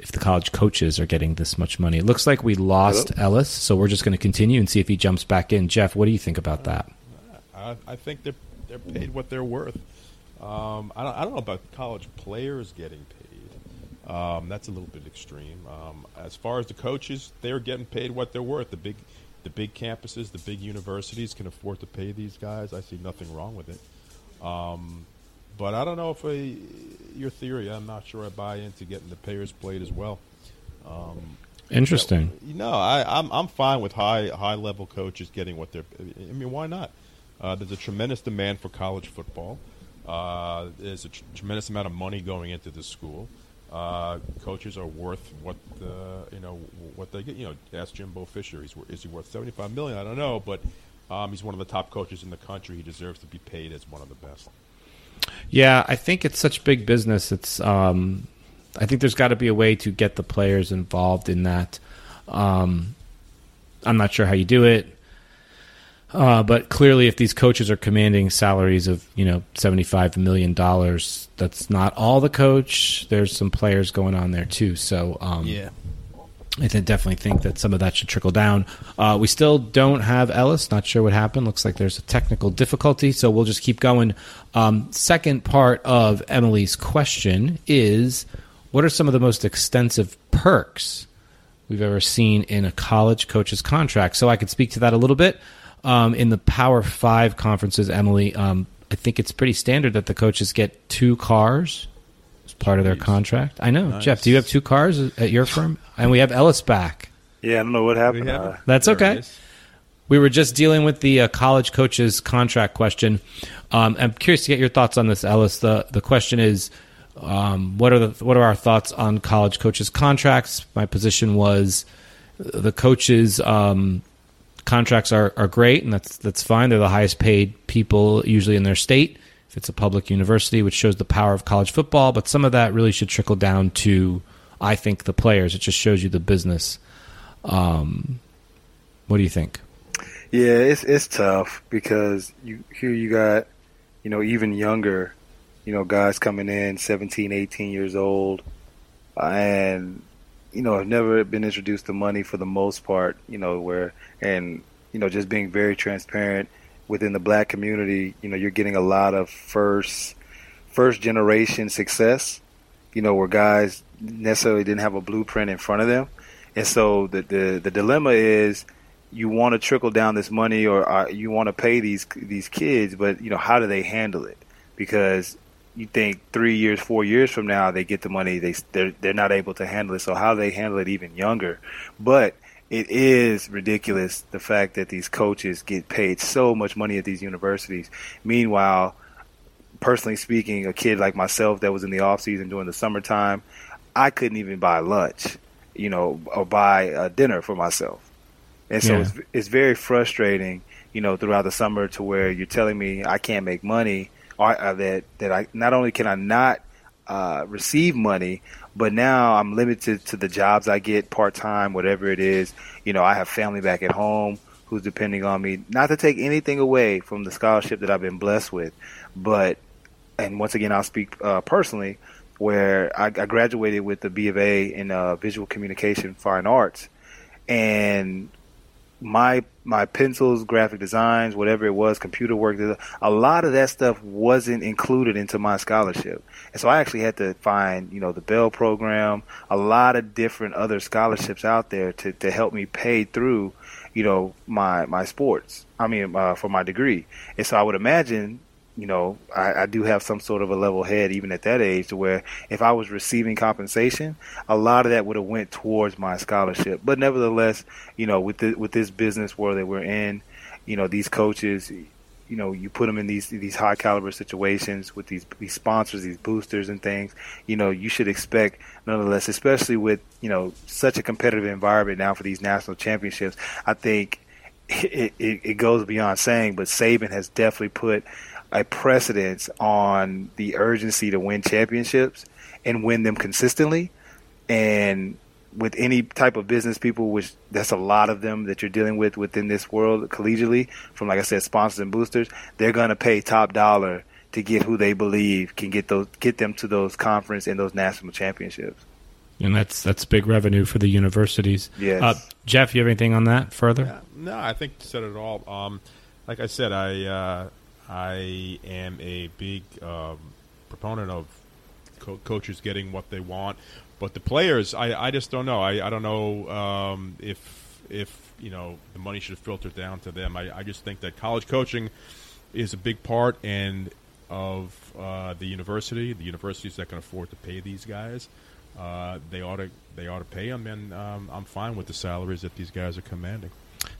if the college coaches are getting this much money. It looks like we lost Ellis, so we're just going to continue and see if he jumps back in. Jeff, what do you think about that? I, I think they're they're paid what they're worth. Um, I don't I don't know about college players getting paid. Um, that's a little bit extreme. Um, as far as the coaches, they're getting paid what they're worth. The big the big campuses, the big universities can afford to pay these guys, I see nothing wrong with it. Um, but I don't know if I, your theory. I'm not sure I buy into getting the payers played as well. Um, Interesting. You know, I, I'm I'm fine with high high level coaches getting what they're. I mean, why not? Uh, there's a tremendous demand for college football. Uh, there's a tr- tremendous amount of money going into the school. Uh, coaches are worth what uh, you know what they get. You know, ask Jimbo Fisher. He's is he worth 75 million? I don't know, but um, he's one of the top coaches in the country. He deserves to be paid as one of the best. Yeah, I think it's such big business. It's um, I think there's got to be a way to get the players involved in that. Um, I'm not sure how you do it, uh, but clearly, if these coaches are commanding salaries of you know 75 million dollars, that's not all the coach. There's some players going on there too. So um, I th- definitely think that some of that should trickle down. Uh, we still don't have Ellis. Not sure what happened. Looks like there's a technical difficulty, so we'll just keep going. Um, second part of Emily's question is what are some of the most extensive perks we've ever seen in a college coach's contract? So I could speak to that a little bit. Um, in the Power Five conferences, Emily, um, I think it's pretty standard that the coaches get two cars as part of their contract. I know, Nice. Jeff. Do you have two cars at your firm? And we have Ellis back. Yeah, I don't know what happened. Have Uh. That's okay. We were just dealing with the uh, college coaches contract question. Um, I'm curious to get your thoughts on this, Ellis. The the question is, um, what are the what are our thoughts on college coaches contracts? My position was uh, the coaches um, contracts are, are great, and that's that's fine. They're the highest paid people usually in their state. If it's a public university, which shows the power of college football, but some of that really should trickle down to, I think, the players. It just shows you the business. Um, what do you think? Yeah, it's it's tough because you here you got, you know, even younger, you know, guys coming in 17, 18 years old, and you know have never been introduced to money for the most part. You know where and you know just being very transparent within the black community. You know you're getting a lot of first first generation success. You know where guys necessarily didn't have a blueprint in front of them, and so the the, the dilemma is you want to trickle down this money or uh, you want to pay these these kids, but you know how do they handle it? Because you think three years, four years from now they get the money, they they're they're not able to handle it. So how they handle it even younger? But it is ridiculous the fact that these coaches get paid so much money at these universities. Meanwhile, personally speaking, a kid like myself that was in the off season during the summertime, I couldn't even buy lunch, you know, or buy a dinner for myself. And so Yeah. it's, it's very frustrating, you know, throughout the summer to where you're telling me I can't make money, that that I not only can I not uh, receive money, but now I'm limited to the jobs I get part time, whatever it is. You know, I have family back at home who's depending on me. Not to take anything away from the scholarship that I've been blessed with, but and once again, I'll speak uh, personally, where I, I graduated with the B of A in uh, visual communication, fine arts, and my my pencils, graphic designs, whatever it was, computer work, a lot of that stuff wasn't included into my scholarship. And so I actually had to find, you know, the Bell program, a lot of different other scholarships out there to, to help me pay through, you know, my my sports. I mean, uh, for my degree. And so I would imagine you know, I, I do have some sort of a level head even at that age to where if I was receiving compensation, a lot of that would have went towards my scholarship. But nevertheless, you know, with the, with this business world that we're in, you know, these coaches, you know, you put them in these these high caliber situations with these these sponsors, these boosters and things. You know, you should expect nonetheless, especially with you know such a competitive environment now for these national championships. I think *laughs* it, it, it goes beyond saying, but Saban has definitely put a precedence on the urgency to win championships and win them consistently. And with any type of business people, which that's a lot of them that you're dealing with within this world collegially, from like I said, sponsors and boosters, they're going to pay top dollar to get who they believe can get those get them to those conference and those national championships. And that's that's big revenue for the universities. Yes. Uh, Jeff, you have anything on that further? Yeah, no, I think you said it all. Um, like I said, I uh, I am a big um, proponent of co- coaches getting what they want, but the players, I, I just don't know. I, I don't know um, if if you know the money should filter down to them. I, I just think that college coaching is a big part and of uh, the university. The universities that can afford to pay these guys, uh, they ought to they ought to pay them, and um, I'm fine with the salaries that these guys are commanding.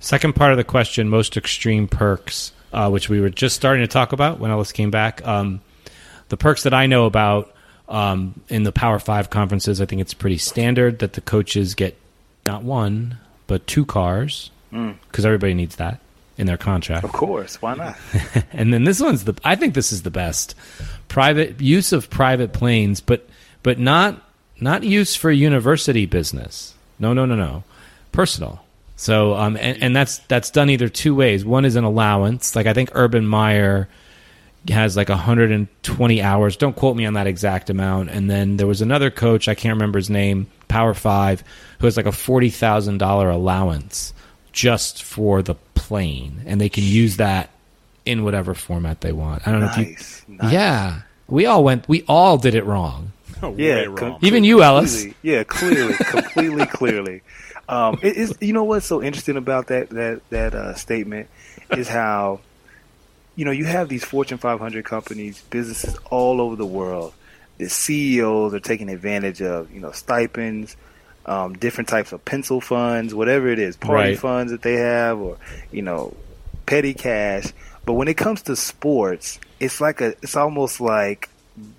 Second part of the question: most extreme perks, uh, which we were just starting to talk about when Ellis came back. Um, the perks that I know about um, in the Power Five conferences, I think it's pretty standard that the coaches get not one but two cars because everybody needs that in their contract. Of course, why not? *laughs* and then this one's the I think this is the best private use of private planes, but but not not use for university business. No, no, no, no, personal. So um and, and that's that's done either two ways. One is an allowance, like I think Urban Meyer has like 120 hours. Don't quote me on that exact amount. And then there was another coach, I can't remember his name, Power Five, who has like a forty thousand dollar allowance just for the plane, and they can use that in whatever format they want. I don't know if you. nice. Yeah, we all went. We all did it wrong. Way Yeah, wrong. com- Even you, Ellis. Completely. Yeah, clearly, completely clearly. Um, it is. You know what's so interesting about that that that uh, statement is how, you know, you have these Fortune 500 companies, businesses all over the world. The CEOs are taking advantage of you know stipends, um, different types of pencil funds, whatever it is, party Right. funds that they have, or you know, petty cash. But when it comes to sports, it's like a. It's almost like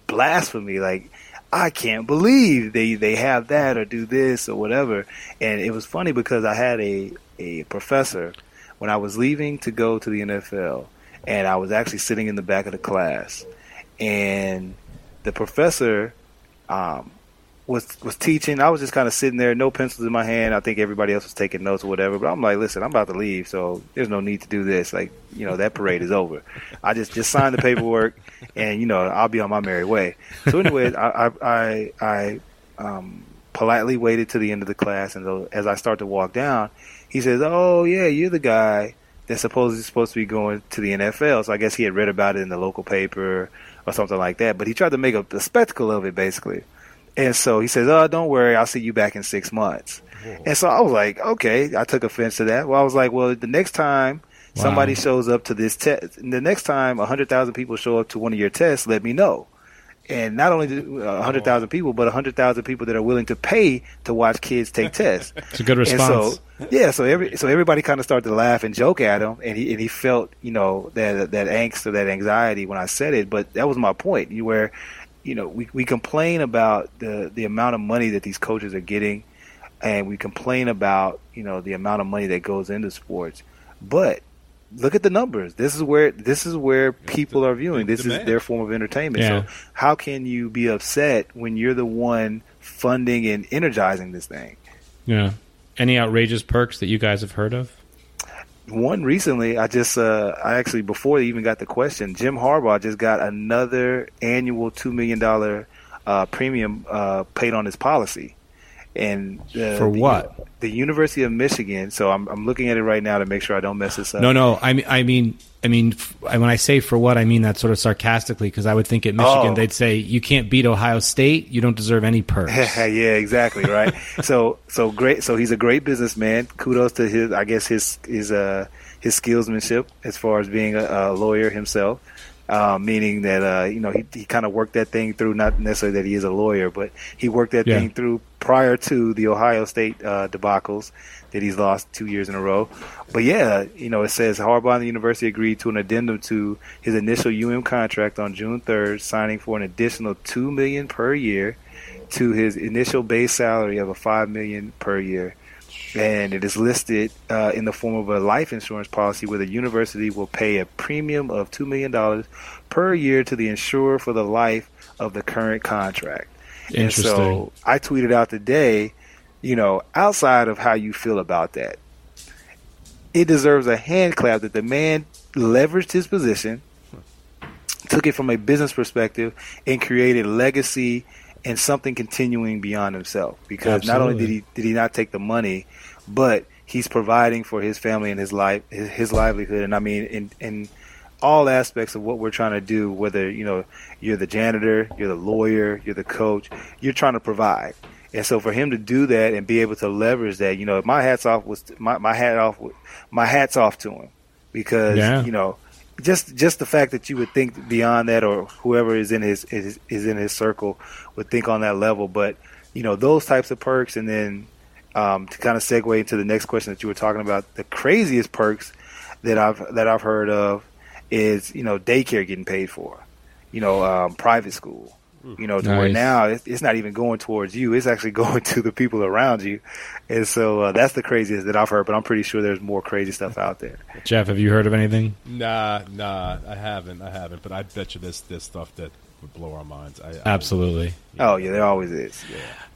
blasphemy. Like I can't believe they they have that or do this or whatever. And it was funny because I had a a professor when I was leaving to go to the NFL, and I was actually sitting in the back of the class, and the professor um, was was teaching. I was just kind of sitting there, no pencils in my hand. I think everybody else was taking notes or whatever. But I'm like, listen, I'm about to leave, so there's no need to do this. Like, you know, that parade is over. I just just signed the paperwork, *laughs* and you know, I'll be on my merry way. So, anyways, I I I, I um, politely waited to the end of the class, and as I start to walk down, he says, "Oh yeah, you're the guy." That's supposedly supposed to be going to the NFL, so I guess he had read about it in the local paper or something like that. But he tried to make a, a spectacle of it, basically. And so he says, "Oh, don't worry, I'll see you back in six months." And so I was like, "Okay." I took offense to that. Well, I was like, "Well, the next time somebody shows up to this test, the next time a hundred thousand people show up to one of your tests, let me know." And not only uh, a hundred thousand people, but a hundred thousand people that are willing to pay to watch kids take *laughs* tests. It's a good response. so, yeah, so every so everybody kind of started to laugh and joke at him, and he and he felt you know that that angst or that anxiety when I said it. But that was my point. You where, you know, we we complain about the the amount of money that these coaches are getting, and we complain about you know the amount of money that goes into sports, but look at the numbers. This is where this is where people are viewing. This is their form of entertainment. Yeah. So how can you be upset when you're the one funding and energizing this thing? yeah. Any outrageous perks that you guys have heard of? One recently i just uh i actually before they even got the question jim harbaugh just got another annual two million dollar uh premium uh paid on his policy and uh, For the- what? the university of michigan so i'm i'm looking at it right now to make sure i don't mess this up No, no. I mean, I mean, I mean, when I say for what, I mean that sort of sarcastically because I would think at Michigan Oh. they'd say you can't beat Ohio State, you don't deserve any perks. *laughs* yeah, exactly, right. *laughs* so, so great. So he's a great businessman. Kudos to his, I guess his his uh his skillsmanship as far as being a, a lawyer himself. Uh, meaning that uh, you know he he kind of worked that thing through. Not necessarily that he is a lawyer, but he worked that Yeah. thing through prior to the Ohio State uh, debacles that he's lost two years in a row. But yeah, you know, it says Harbaugh and the university agreed to an addendum to his initial UM contract on June 3rd, signing for an additional two million per year to his initial base salary of a five million per year. And it is listed uh, in the form of a life insurance policy where the university will pay a premium of $2 million per year to the insurer for the life of the current contract. And Interesting. so I tweeted out today, you know, outside of how you feel about that, it deserves a hand clap that the man leveraged his position, took it from a business perspective, and created legacy and something continuing beyond himself. Because not only did he did he not take the money, but he's providing for his family and his life his, his livelihood. And I mean, in in all aspects of what we're trying to do, whether you know you're the janitor, you're the lawyer, you're the coach, you're trying to provide. And so for him to do that and be able to leverage that, you know, my hats off was my my hat off my hats off to him. Because Yeah. you know just just the fact that you would think beyond that or whoever is in his is, is in his circle would think on that level. But you know those types of perks and then um, to kind of segue into the next question that you were talking about the craziest perks that I've that I've heard of is you know daycare getting paid for you know um, private school you know to where now it's, it's not even going towards you it's actually *laughs* going to the people around you and so uh, that's the craziest that I've heard but I'm pretty sure there's more crazy stuff out there Jeff, have you heard of anything? Nah, nah, I haven't, I haven't. But I bet you this this stuff that would blow our minds. I, I- Absolutely. oh yeah there always is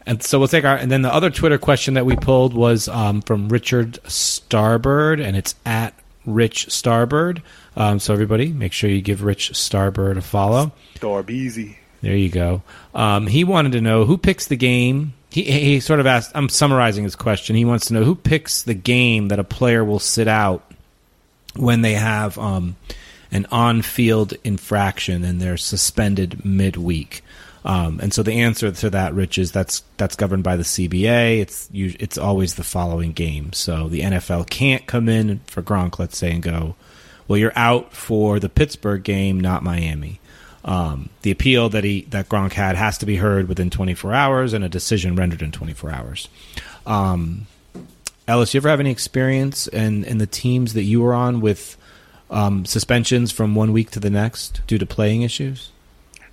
And so we'll take our and then the other Twitter question that we pulled was um, from Richard Starbird, and it's at Rich Starbird. Um, so everybody, make sure you give Rich Starbird a follow. Darbeezy There you go. Um, he wanted to know who picks the game. He, he sort of asked. I'm summarizing his question. He wants to know who picks the game that a player will sit out when they have um, an on-field infraction and they're suspended midweek. Um, and so the answer to that, Rich, is that's that's governed by the CBA. It's us- it's always the following game. So the NFL can't come in for Gronk, let's say, and go, well, you're out for the Pittsburgh game, not Miami. Um, the appeal that he that Gronk had has to be heard within 24 hours, and a decision rendered in 24 hours. Um, Ellis, you ever have any experience in in the teams that you were on with um, suspensions from one week to the next due to playing issues?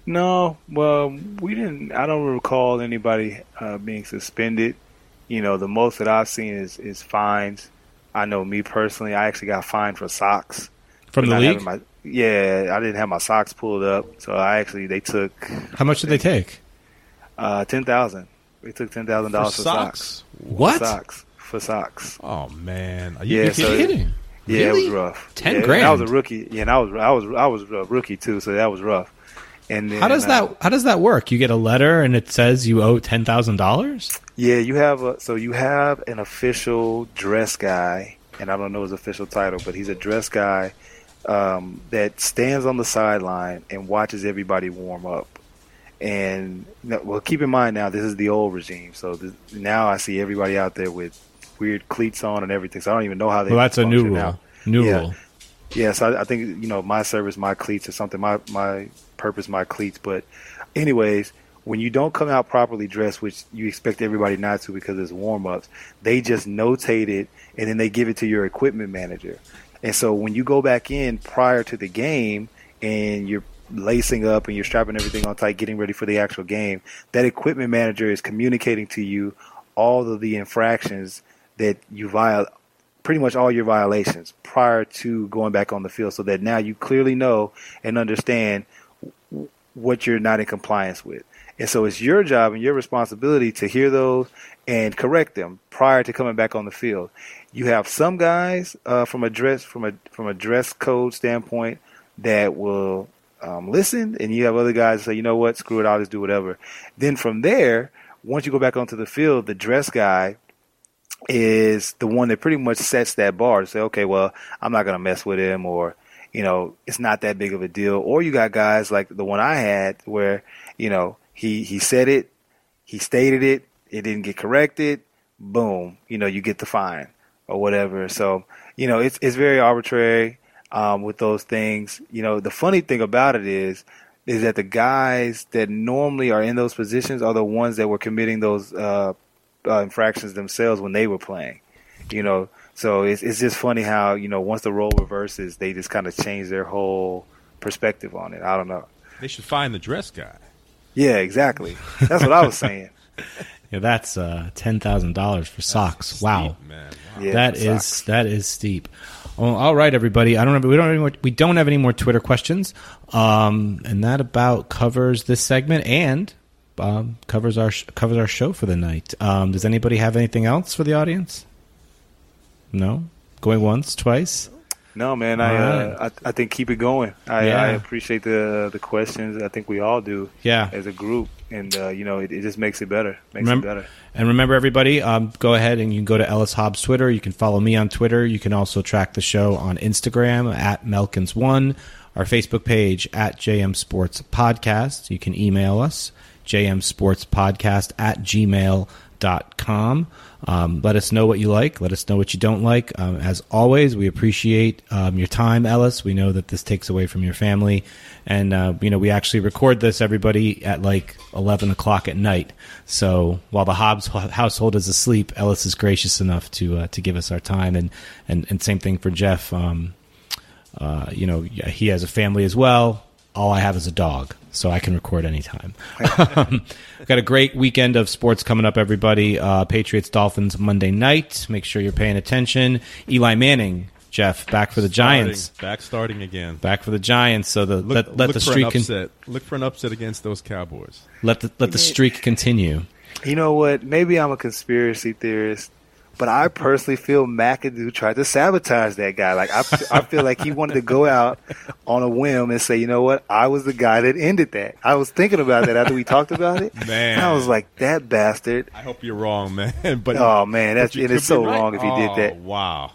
No, well, we didn't. I don't recall anybody uh, being suspended. You know, the most that I've seen is is fines. I know me personally, I actually got fined for socks. From the league? My, yeah, I didn't have my socks pulled up, so I actually they took How much did they take? uh, ten thousand. They took ten thousand dollars for socks. socks. What? Socks for socks. Oh man, Are you, Yeah, so- kidding? Yeah, it was rough. 10 yeah, grand? I was a rookie. Yeah, and I was I was I was a rookie too, so that was rough. And then, How does uh, that How does that work? You get a letter and it says you owe ten thousand dollars. Yeah, you have a so you have an official dress guy, and I don't know his official title, but he's a dress guy um, that stands on the sideline and watches everybody warm up. And well, keep in mind now this is the old regime, so this, now I see everybody out there with weird cleats on and everything. So I don't even know how they. Well, that's a new rule. now. New Yeah. rule. Yes, I, I think you know my service, my cleats, or something. My my purpose, my cleats. But, anyways, when you don't come out properly dressed, which you expect everybody not to because it's warm ups, they just notate it and then they give it to your equipment manager. And so when you go back in prior to the game and you're lacing up and you're strapping everything on tight, getting ready for the actual game, that equipment manager is communicating to you all of the infractions that you violate pretty much all your violations prior to going back on the field so that now you clearly know and understand what you're not in compliance with. And so it's your job and your responsibility to hear those and correct them prior to coming back on the field. You have some guys uh, from a dress from a from a dress code standpoint that will um, listen, and you have other guys say, you know what, screw it, I'll just do whatever. Then from there, once you go back onto the field, the dress guy is the one that pretty much sets that bar to say, okay, well, I'm not going to mess with him or, you know, it's not that big of a deal. Or you got guys like the one I had where, you know, he, he said it, he stated it, it didn't get corrected, boom, you know, you get the fine or whatever. So, you know, it's, it's very arbitrary, um, with those things. You know, the funny thing about it is, is that the guys that normally are in those positions are the ones that were committing those, uh, uh, infractions themselves when they were playing. You know, so it's it's just funny how you know once the role reverses, they just kind of change their whole perspective on it. I don't know. They should find the dress guy. Yeah, exactly. That's what I was saying. *laughs* Yeah, that's uh, ten thousand dollars for socks. wow. Steep, man. Yeah, that is that is steep. Well, all right, everybody. I don't have we don't have any more, we don't have any more Twitter questions, um, and that about covers this segment and um, covers our sh- covers our show for the night. Um, does anybody have anything else for the audience? No, going once, twice. No, man. I, All uh, I I think keep it going. I, Yeah. I appreciate the the questions. I think we all do Yeah, as a group, and uh, you know it, it just makes it better, makes Remember- it better. And remember, everybody, um, go ahead and you can go to Ellis Hobbs Twitter. You can follow me on Twitter. You can also track the show on Instagram at Melkins1, our Facebook page at JM Sports Podcast. You can email us, jmsportspodcast at gmail.com. Um, let us know what you like. Let us know what you don't like. Um, as always, we appreciate um, your time, Ellis. We know that this takes away from your family. And, uh, you know, we actually record this, everybody, at like 11 o'clock at night. So while the Hobbs household is asleep, Ellis is gracious enough to uh, to give us our time. And, and, and same thing for Jeff. Um, uh, you know, he has a family as well. All I have is a dog, so I can record anytime. *laughs* um, got a great weekend of sports coming up, everybody. Uh, Patriots Dolphins Monday night. Make sure you're paying attention. Eli Manning, Jeff, back for the Giants. Back starting again. Back for the Giants. So the Look, let, let look the for streak an con- upset. look for an upset against those Cowboys. let the let the streak continue. You know what? Maybe I'm a conspiracy theorist, but I personally feel McAdoo tried to sabotage that guy. Like I, I feel like he wanted to go out on a whim and say, you know what? I was the guy that ended that. I was thinking about that after we talked about it. Man. I was like, that bastard. I hope you're wrong, man. *laughs* But Oh, man, that's- it is so right. wrong if he did Oh, that. Wow.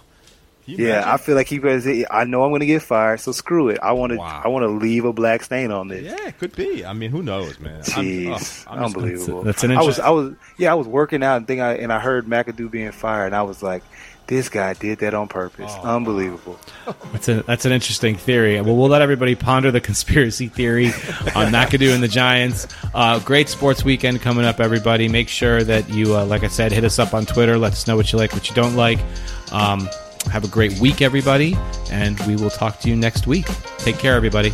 Can you Yeah, I feel like he better I know I'm going to get fired, so screw it. I want to. Wow. I want to leave a black stain on this. Yeah, it could be. I mean, who knows, man? I'm- Jeez, oh, I'm just- unbelievable. That's an I was, I was, yeah, I was working out and think I and I heard McAdoo being fired, and I was like, this guy did that on purpose. Oh, Unbelievable. That's a that's an interesting theory. Well, we'll let everybody ponder the conspiracy theory on *laughs* McAdoo and the Giants. Uh, great sports weekend coming up, everybody. Make sure that you, uh, like I said, hit us up on Twitter. Let us know what you like, what you don't like. Um, have a great week, everybody, and we will talk to you next week. Take care, everybody.